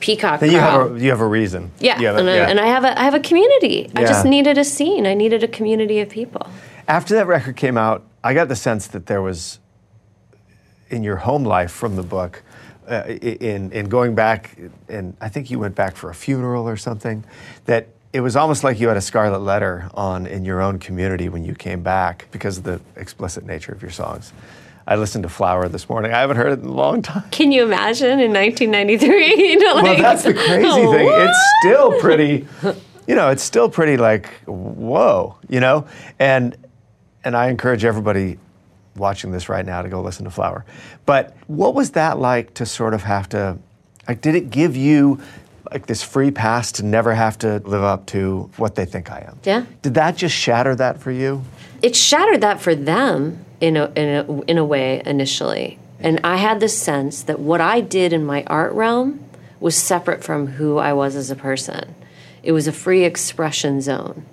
S2: peacock
S1: Then you have a, you have a reason.
S2: Yeah, and, I,
S1: yeah.
S2: and I have a I have a community. I just needed a scene. I needed a community of people.
S1: After that record came out, I got the sense that there was, in your home life from the book, uh, in in going back, and I think you went back for a funeral or something, that it was almost like you had a scarlet letter on in your own community when you came back because of the explicit nature of your songs. I listened to Flower this morning. I haven't heard it in a long time.
S2: Can you imagine in 1993? You know,
S1: Well, that's the crazy
S2: Oh,
S1: thing.
S2: what?
S1: It's still pretty, you know, it's still pretty like whoa, you know, and and I encourage everybody watching this right now to go listen to Flower. But what was that like to sort of have to, like, did it give you like this free pass to never have to live up to what they think I am?
S2: Yeah.
S1: Did that just shatter that for you?
S2: it shattered that for them in a, in a in a way initially. And I had the sense that what I did in my art realm was separate from who I was as a person. It was a free expression zone.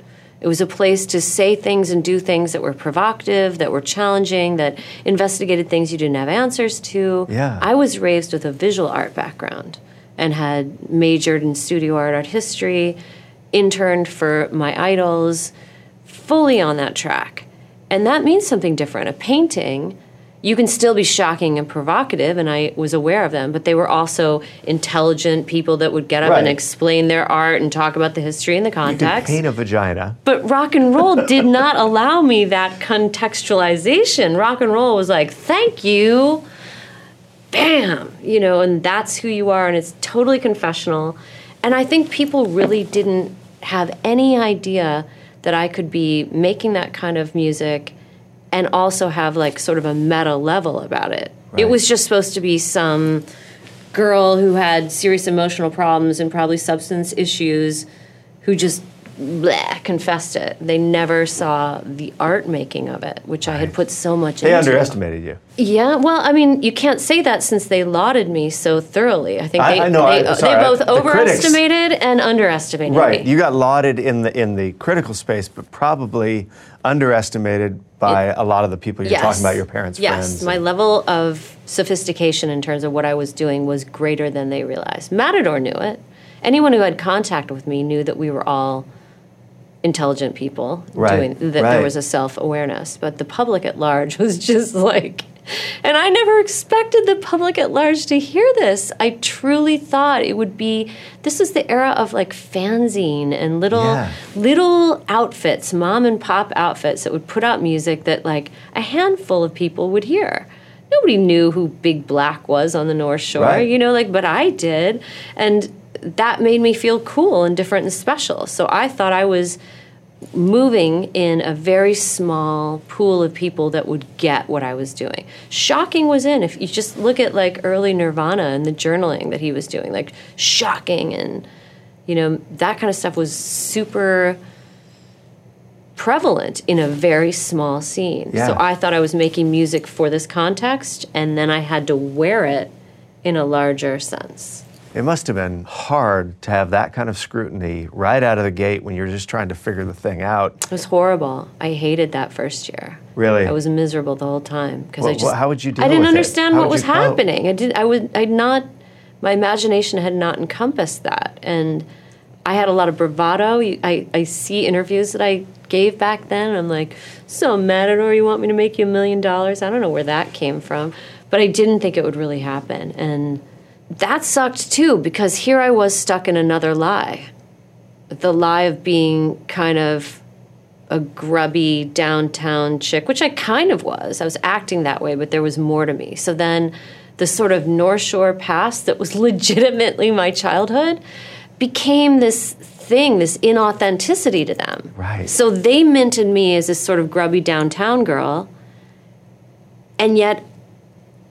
S2: It was a place to say things and do things that were provocative, that were challenging, that investigated things you didn't have answers to.
S1: Yeah.
S2: I was raised with a visual art background and had majored in studio art, art history, interned for my idols, fully on that track. And that means something different. A painting, you can still be shocking and provocative, and I was aware of them, but they were also intelligent people that would get up and explain their art and talk about the history and the
S1: You
S2: context.
S1: paint a vagina.
S2: But rock and roll did not allow me that contextualization. Rock and roll was like, thank you. Bam! You know, and that's who you are, and it's totally confessional. And I think people really didn't have any idea that I could be making that kind of music and also have like sort of a meta level about it. It was just supposed to be some girl who had serious emotional problems and probably substance issues who just bleh, confessed it. They never saw the art making of it, which I had put so much
S1: They
S2: into.
S1: underestimated you.
S2: Yeah, well, I mean, you can't say that since they lauded me so thoroughly. I think
S1: I-
S2: they,
S1: I know, uh,
S2: they,
S1: I- sorry,
S2: they both
S1: the critics-
S2: overestimated and underestimated
S1: Right.
S2: me.
S1: You got lauded in the in the critical space, but probably underestimated by a lot of the people you're talking about, your parents'
S2: yes,
S1: friends.
S2: my
S1: and-
S2: level of sophistication in terms of what I was doing was greater than they realized. Matador knew it. Anyone who had contact with me knew that we were all intelligent people
S1: Right,
S2: doing that
S1: right.
S2: there was a self-awareness but the public at large was just like and i never expected the public at large to hear this i truly thought it would be this was the era of like fanzine and little
S1: Yeah.
S2: little outfits mom and pop outfits that would put out music that like a handful of people would hear nobody knew who big black was on the north shore
S1: Right.
S2: you know like but i did and that made me feel cool and different and special so i thought i was moving in a very small pool of people that would get what I was doing. Shocking was in. If you just look at like early Nirvana and the journaling that he was doing, like shocking and you know, that kind of stuff was super prevalent in a very small scene.
S1: Yeah.
S2: So I thought I was making music for this context and then I had to wear it in a larger sense.
S1: It must have been hard to have that kind of scrutiny right out of the gate when you're just trying to figure the thing out.
S2: It was horrible. I hated that first year.
S1: Really?
S2: I was miserable the whole time because I just.
S1: well, how would you deal
S2: I didn't understand what was happening. I did. I would. I'd not. My imagination had not encompassed that, and I had a lot of bravado. I I see interviews that I gave back then. And I'm like, so Matador, you want me to make you a million dollars? I don't know where that came from, but I didn't think it would really happen, and that sucked too because here I was stuck in another lie the lie of being kind of a grubby downtown chick, which I kind of was. I was acting that way, but there was more to me. So then the sort of North Shore past that was legitimately my childhood became this thing, this inauthenticity to them.
S1: Right.
S2: So they minted me as this sort of grubby downtown girl, and yet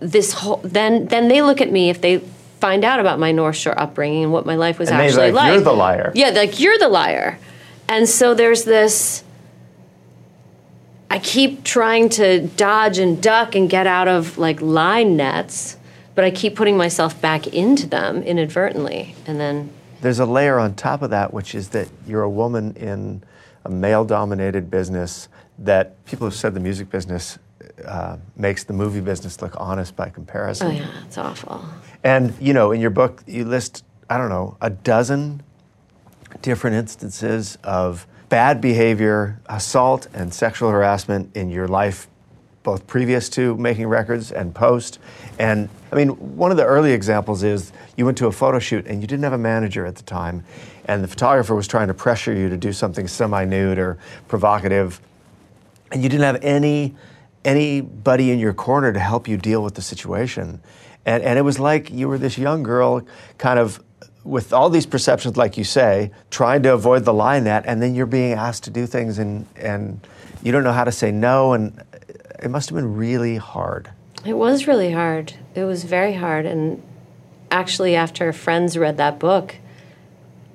S2: this whole then then they look at me if they find out about my North Shore upbringing and what my life was
S1: And
S2: actually
S1: like, "You're the liar."
S2: Yeah, like you're the liar, and so there's this. I keep trying to dodge and duck and get out of like line nets, but I keep putting myself back into them inadvertently, and then
S1: There's a layer on top of that, which is that you're a woman in a male dominated business that people have said the music business uh, makes the movie business look honest by comparison.
S2: oh yeah, it's awful.
S1: And, you know, in your book, you list, I don't know, a dozen different instances of bad behavior, assault, and sexual harassment in your life, both previous to making records and post. And I mean, one of the early examples is you went to a photo shoot and you didn't have a manager at the time, and the photographer was trying to pressure you to do something semi nude or provocative, and you didn't have any anybody in your corner to help you deal with the situation. And, and it was like you were this young girl, kind of with all these perceptions, like you say, trying to avoid the line net, and then you're being asked to do things, and, and you don't know how to say no. And it must have been really hard.
S2: It was really hard. It was very hard. And actually, after friends read that book,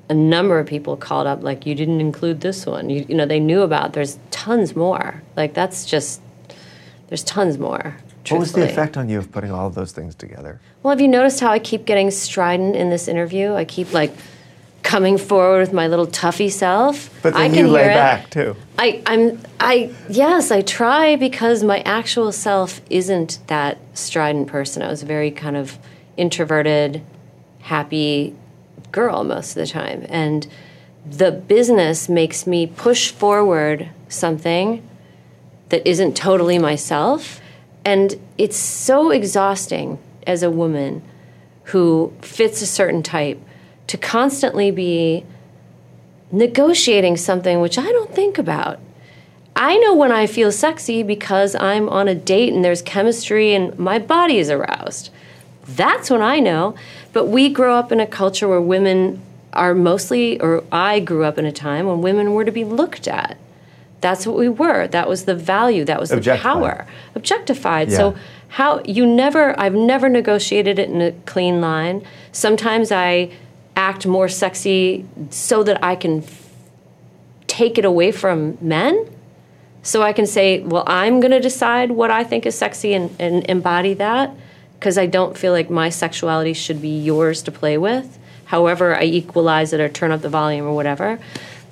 S2: a number of people called up, like, you didn't include this one. You, you know, they knew about, there's tons more. Like, that's just, there's tons more.
S1: What was the effect on you of putting all of those things together?
S2: Well, have you noticed how I keep getting strident in this interview? I keep, like, coming forward with my little toughy self.
S1: But
S2: I
S1: then
S2: can
S1: you lay
S2: hear it.
S1: back too.
S2: I, I'm, I, yes, I try because my actual self isn't that strident person. I was a very kind of introverted, happy girl most of the time. And the business makes me push forward something that isn't totally myself. And it's so exhausting as a woman who fits a certain type to constantly be negotiating something which I don't think about. I know when I feel sexy because I'm on a date and there's chemistry and my body is aroused. That's when I know. But we grow up in a culture where women are mostly, or I grew up in a time when women were to be looked at. That's what we were. That was the value. That was the power. Objectified.
S1: Yeah.
S2: So how you never I've never negotiated it in a clean line. Sometimes I act more sexy so that I can f- take it away from men. So I can say, well, I'm going to decide what I think is sexy and, and embody that because I don't feel like my sexuality should be yours to play with. However, I equalize it or turn up the volume or whatever.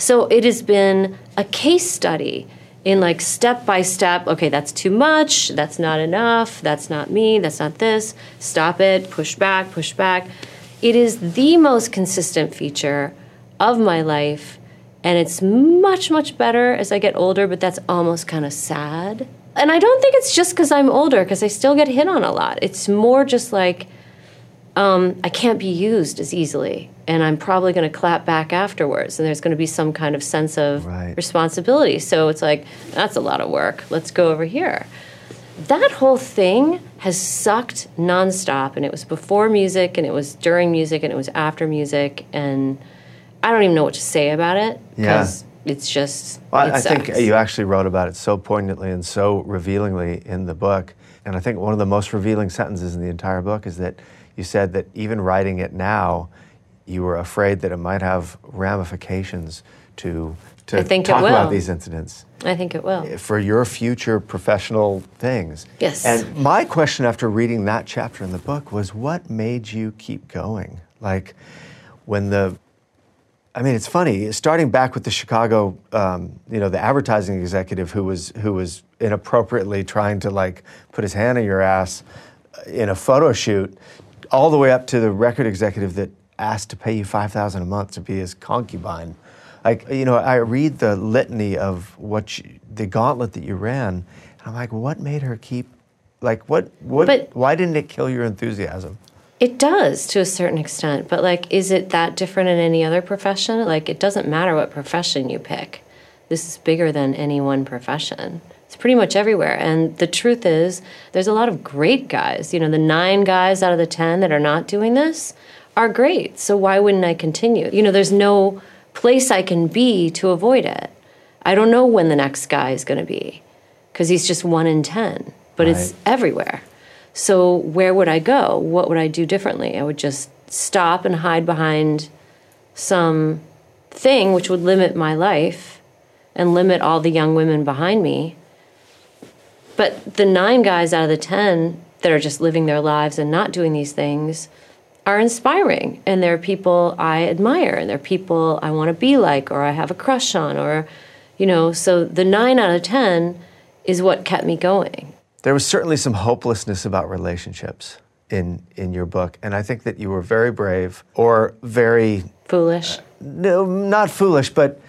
S2: So it has been a case study in like step by step. Okay, that's too much. That's not enough. That's not me. That's not this. Stop it. Push back. Push back. It is the most consistent feature of my life and it's much much better as i get older but that's almost kind of sad and i don't think it's just because i'm older because i still get hit on a lot it's more just like um, i can't be used as easily and i'm probably going to clap back afterwards and there's going to be some kind of sense of
S1: Right.
S2: responsibility so it's like that's a lot of work let's go over here that whole thing has sucked nonstop and it was before music and it was during music and it was after music and I don't even know what to say about it
S1: Yeah.
S2: because it's just.
S1: Well,
S2: it
S1: I think you actually wrote about it so poignantly and so revealingly in the book. And I think one of the most revealing sentences in the entire book is that you said that even writing it now, you were afraid that it might have ramifications to, to
S2: I think
S1: talk about these incidents
S2: I think it will.
S1: for your future professional things.
S2: Yes.
S1: And my question after reading that chapter in the book was what made you keep going? Like when the I mean, it's funny. Starting back with the Chicago, um, you know, the advertising executive who was who was inappropriately trying to like put his hand on your ass in a photo shoot, all the way up to the record executive that asked to pay you five thousand a month to be his concubine. Like, you know, I read the litany of what you, the gauntlet that you ran, and I'm like, what made her keep? Like, what? What?
S2: But-
S1: why didn't it kill your enthusiasm?
S2: It does to a certain extent, but like, is it that different in any other profession? Like, it doesn't matter what profession you pick. This is bigger than any one profession. It's pretty much everywhere. And the truth is, there's a lot of great guys. You know, the nine guys out of the 10 that are not doing this are great. So why wouldn't I continue? You know, there's no place I can be to avoid it. I don't know when the next guy is going to be because he's just one in 10, but right. it's everywhere. So where would I go? What would I do differently? I would just stop and hide behind some thing which would limit my life and limit all the young women behind me. But the nine guys out of the 10 that are just living their lives and not doing these things are inspiring. And they're people I admire and they're people I want to be like or I have a crush on or, you know, so the nine out of 10 is what kept me going.
S1: There was certainly some hopelessness about relationships in in your book, and I think that you were very brave or very
S2: foolish. Uh,
S1: no, not foolish, but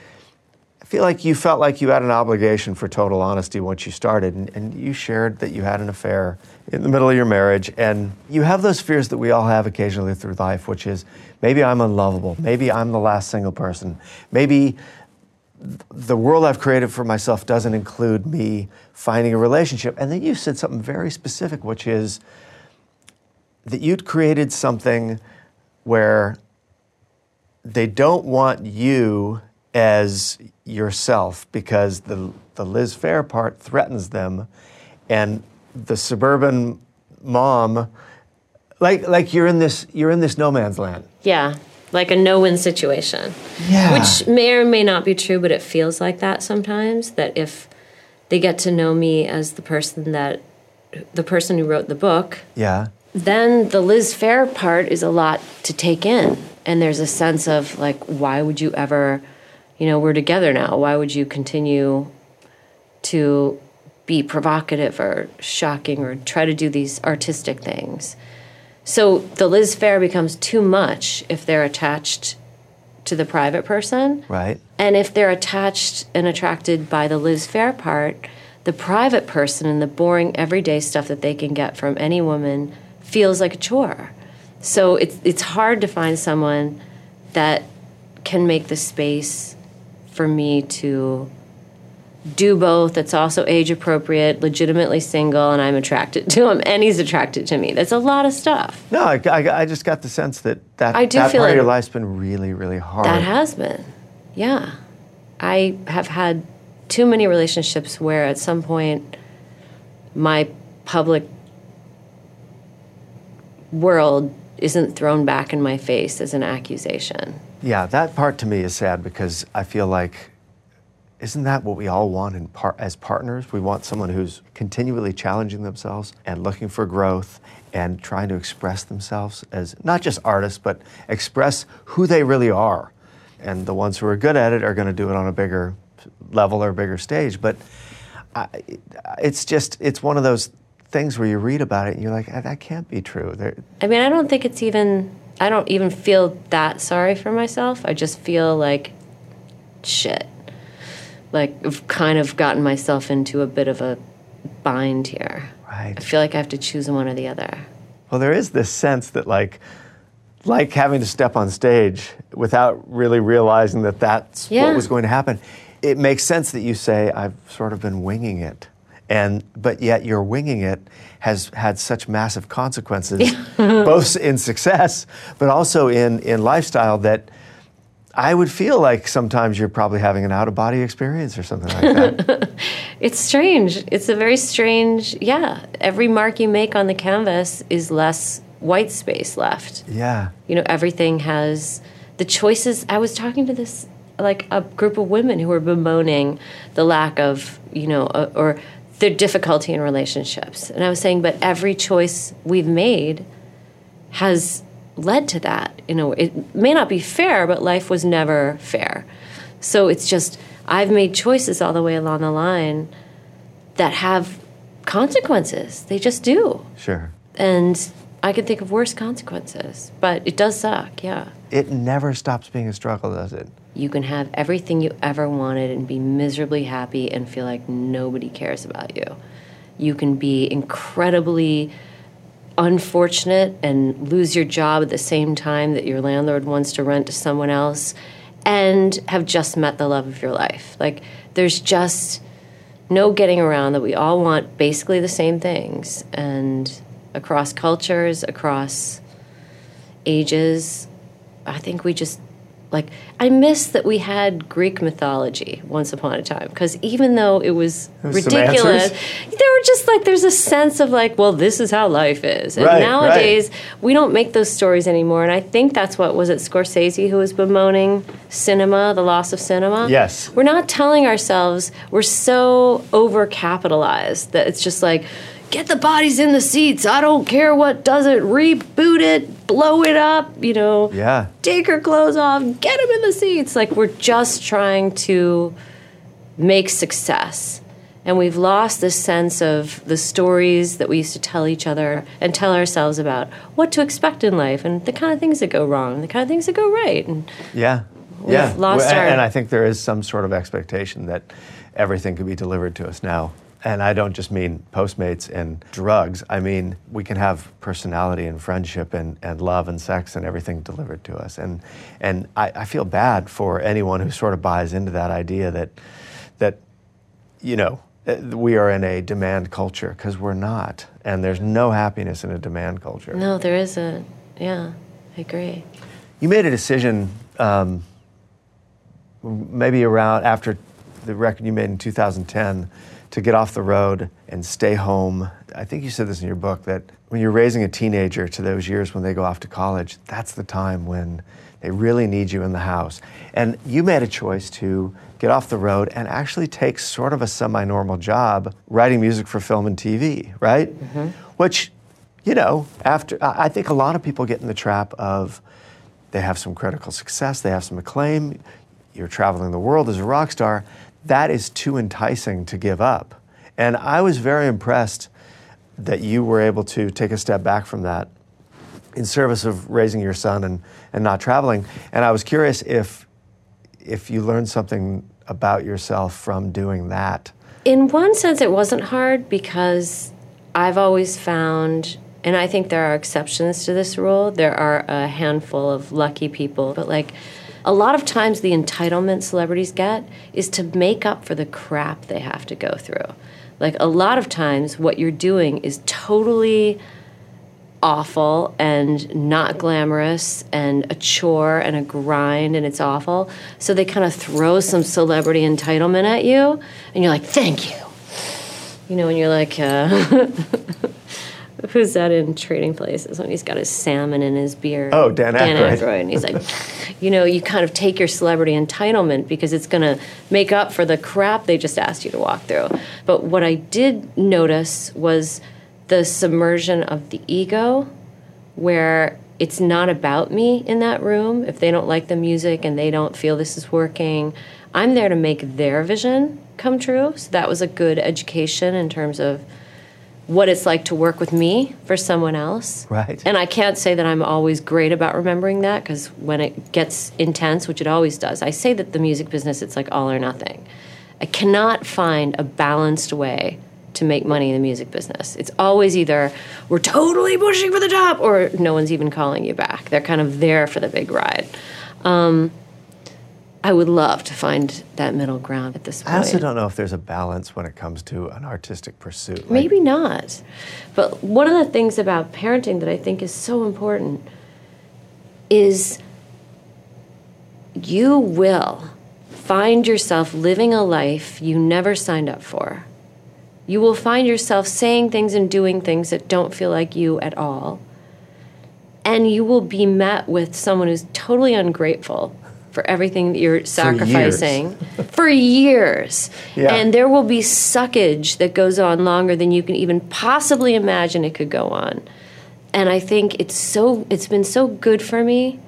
S1: feel like you felt like you had an obligation for total honesty once you started, and, and you shared that you had an affair in the middle of your marriage, and you have those fears that we all have occasionally through life, which is maybe I'm unlovable, maybe I'm the last single person, maybe the world I've created for myself doesn't include me finding a relationship. And then you said something very specific, which is that you'd created something where they don't want you as yourself because the, the Liz Phair part threatens them, and the suburban mom, like like you're in this you're in this no man's land.
S2: Yeah, like a no-win situation.
S1: Yeah,
S2: which may or may not be true, but it feels like that sometimes. That if they get to know me as the person that the person who wrote the book,
S1: yeah,
S2: then the Liz Phair part is a lot to take in. And there's a sense of like, why would you ever, you know, we're together now. Why would you continue to be provocative or shocking or try to do these artistic things? So the Liz Phair becomes too much if they're attached to the private person.
S1: Right.
S2: And if they're attached and attracted by the Liz Phair part, the private person and the boring everyday stuff that they can get from any woman feels like a chore. So it's it's hard to find someone that can make the space for me to do both. That's also age appropriate, legitimately single, and I'm attracted to him, and he's attracted to me. That's a lot of stuff.
S1: No, I, I, I just got the sense that that, I do that feel part like of your life's been really, really hard.
S2: That has been, yeah. I have had too many relationships where at some point my public world isn't thrown back in my face as an accusation.
S1: Yeah, that part to me is sad because I feel like isn't that what we all want in par- as partners? We want someone who's continually challenging themselves and looking for growth and trying to express themselves as not just artists, but express who they really are. And the ones who are good at it are going to do it on a bigger level or bigger stage. But I, it's just, it's one of those things where you read about it and you're like, ah, that can't be true. They're,
S2: I mean, I don't think it's even, I don't even feel that sorry for myself. I just feel like shit. Like I've kind of gotten myself into a bit of a bind here.
S1: Right.
S2: I feel like I have to choose one or the other.
S1: Well, there is this sense that like, like having to step on stage without really realizing that that's yeah. what was going to happen. It makes sense that you say I've sort of been winging it and but yet your winging it has had such massive consequences, both in success but also in in lifestyle that. I would feel like sometimes you're probably having an out of body experience or something like that.
S2: it's strange. It's a very strange, yeah. Every mark you make on the canvas is less white space left.
S1: Yeah.
S2: You know, everything has the choices. I was talking to this, like a group of women who were bemoaning the lack of, you know, uh, or the difficulty in relationships. And I was saying, but every choice we've made has led to that. You know, it may not be fair, but life was never fair. So it's just I've made choices all the way along the line that have consequences. They just do.
S1: Sure.
S2: And I can think of worse consequences, but it does suck, yeah.
S1: It never stops being a struggle, does it?
S2: You can have everything you ever wanted and be miserably happy and feel like nobody cares about you. You can be incredibly unfortunate and lose your job at the same time that your landlord wants to rent to someone else and have just met the love of your life. Like, there's just no getting around that we all want basically the same things and across cultures, across ages. I think we just like I miss that we had Greek mythology once upon a time because even though it was,
S1: some
S2: ridiculous, there were just like there's a sense of like, well, this is how life is. And
S1: Right,
S2: nowadays we don't make those stories anymore. And I think that's what was it Scorsese who was bemoaning cinema, the loss of cinema.
S1: Yes.
S2: we're not telling ourselves we're so overcapitalized that it's just like. Get the bodies in the seats. I don't care what does it. Reboot it, blow it up, you know
S1: Yeah.
S2: take her clothes off, get them in the seats. Like we're just trying to make success. And we've lost this sense of the stories that we used to tell each other and tell ourselves about what to expect in life and the kind of things that go wrong, the kind of things that go right. And
S1: Yeah.
S2: We've
S1: yeah.
S2: lost
S1: Well,
S2: our-
S1: and I think there is some sort of expectation that everything can be delivered to us now. And I don't just mean Postmates and drugs. I mean, we can have personality and friendship and, and love and sex and everything delivered to us. And, and I, I feel bad for anyone who sort of buys into that idea that, that you know, uh, we are in a demand culture because we're not. And there's no happiness in a demand culture.
S2: no, there isn't. Yeah, I agree.
S1: You made a decision um, maybe around after the record you made in 2010 to get off the road and stay home. I think you said this in your book that when you're raising a teenager to those years when they go off to college, that's the time when they really need you in the house. And you made a choice to get off the road and actually take sort of a semi normal job writing music for film and TV, right? Mm-hmm. Which, you know, after I think a lot of people get in the trap of they have some critical success, they have some acclaim, you're traveling the world as a rock star, that is too enticing to give up. And I was very impressed that you were able to take a step back from that in service of raising your son and, and not traveling. And I was curious if if you learned something about yourself from doing that.
S2: In one sense, it wasn't hard because I've always found, and I think there are exceptions to this rule, there are a handful of lucky people, but like a lot of times the entitlement celebrities get is to make up for the crap they have to go through. Like a lot of times, what you're doing is totally awful and not glamorous and a chore and a grind and it's awful. So they kind of throw some celebrity entitlement at you and you're like, thank you. You know, and you're like, uh, who's that in Trading Places when he's got his salmon in his beer?
S1: Oh, Dan Aykroyd.
S2: Aykroyd. And he's like, you know, you kind of take your celebrity entitlement because it's going to make up for the crap they just asked you to walk through. But what I did notice was the submersion of the ego where it's not about me in that room. If they don't like the music and they don't feel this is working, I'm there to make their vision come true. So that was a good education in terms of what it's like to work with me for someone else.
S1: Right.
S2: And I can't say that I'm always great about remembering that because when it gets intense, which it always does, I say that the music business, it's like all or nothing. I cannot find a balanced way to make money in the music business. It's always either we're totally pushing for the top or no one's even calling you back. They're kind of there for the big ride. Um, I would love to find that middle ground at this point.
S1: I also don't know if there's a balance when it comes to an artistic pursuit. Like,
S2: Maybe not. But one of the things about parenting that I think is so important is you will find yourself living a life you never signed up for. You will find yourself saying things and doing things that don't feel like you at all. And you will be met with someone who's totally ungrateful for everything that you're sacrificing for years.
S1: Yeah.
S2: And there will be suckage that goes on longer than you can even possibly imagine it could go on. And I think it's so it's been so good for me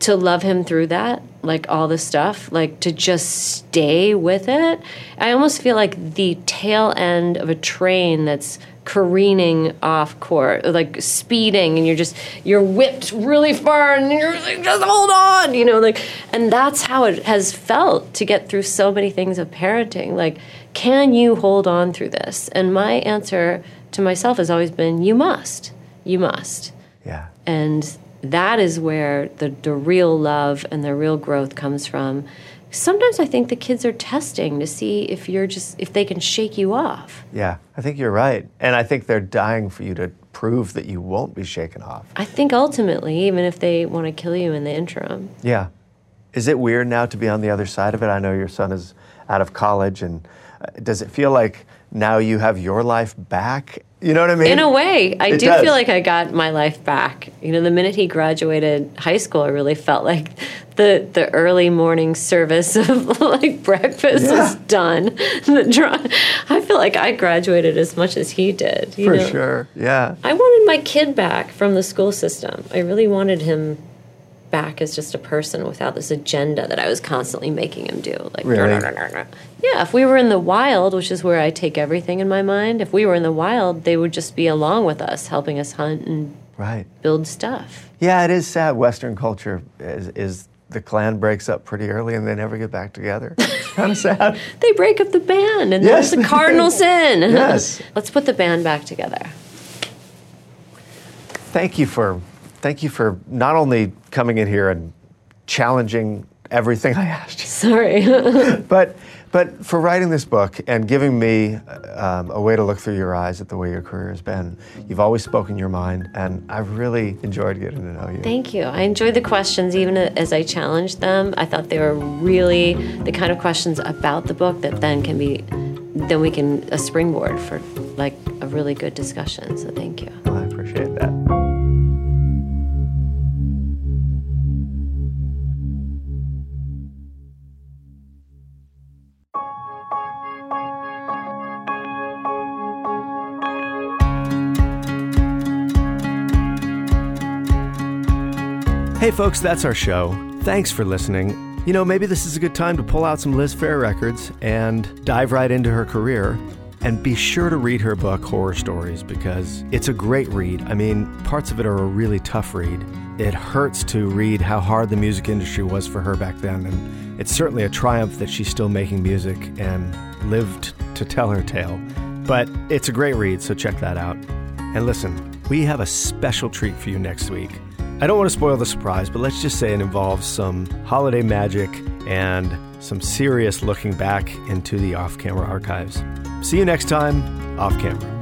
S2: to love him through that, like all the stuff, like to just stay with it. I almost feel like the tail end of a train that's careening off course, like speeding, and you're just you're whipped really far, and you're like, just hold on, you know, like, and that's how it has felt to get through so many things of parenting. Like, can you hold on through this? And my answer to myself has always been, you must, you must
S1: Yeah.
S2: and that is where the, the real love and the real growth comes from sometimes i think the kids are testing to see if you're just if they can shake you off
S1: Yeah, I think you're right, and I think they're dying for you to prove that you won't be shaken off.
S2: I think ultimately, even if they want to kill you in the interim.
S1: Yeah. Is it weird now to be on the other side of it? I know your son is out of college, and uh, does it feel like now you have your life back? You know what I mean?
S2: In a way, I
S1: It
S2: do
S1: does.
S2: feel like I got my life back. You know, the minute he graduated high school, I really felt like the the early morning service of like breakfast
S1: Yeah.
S2: was done. I feel like I graduated as much as he did. you
S1: For
S2: know?
S1: sure. Yeah.
S2: I wanted my kid back from the school system. I really wanted him back as just a person without this agenda that I was constantly making him do. Like,
S1: Really?
S2: yeah, if we were in the wild, which is where I take everything in my mind, if we were in the wild, they would just be along with us, helping us hunt and
S1: Right.
S2: build stuff.
S1: Yeah, it is sad. Western culture is, is the clan breaks up pretty early and they never get back together. kind of sad.
S2: They break up the band, and
S1: Yes,
S2: there's a cardinal sin.
S1: Yes.
S2: Let's put the band back together.
S1: Thank you for thank you for not only coming in here and challenging everything I asked you,
S2: Sorry.
S1: but but for writing this book and giving me um, a way to look through your eyes at the way your career has been. You've always spoken your mind, and I've really enjoyed getting to know you.
S2: Thank you. I enjoyed the questions even as I challenged them. I thought they were really the kind of questions about the book that then can be then we can a springboard for like a really good discussion. So thank you.
S1: I appreciate that. Hey, folks, that's our show. Thanks for listening. You know, maybe this is a good time to pull out some Liz Phair records and dive right into her career. And be sure to read her book, Horror Stories, because it's a great read. I mean, parts of it are a really tough read. It hurts to read how hard the music industry was for her back then, and it's certainly a triumph that she's still making music and lived to tell her tale. But it's a great read, so check that out. And listen, we have a special treat for you next week. I don't want to spoil the surprise, but let's just say it involves some holiday magic and some serious looking back into the off camera archives. See you next time, off camera.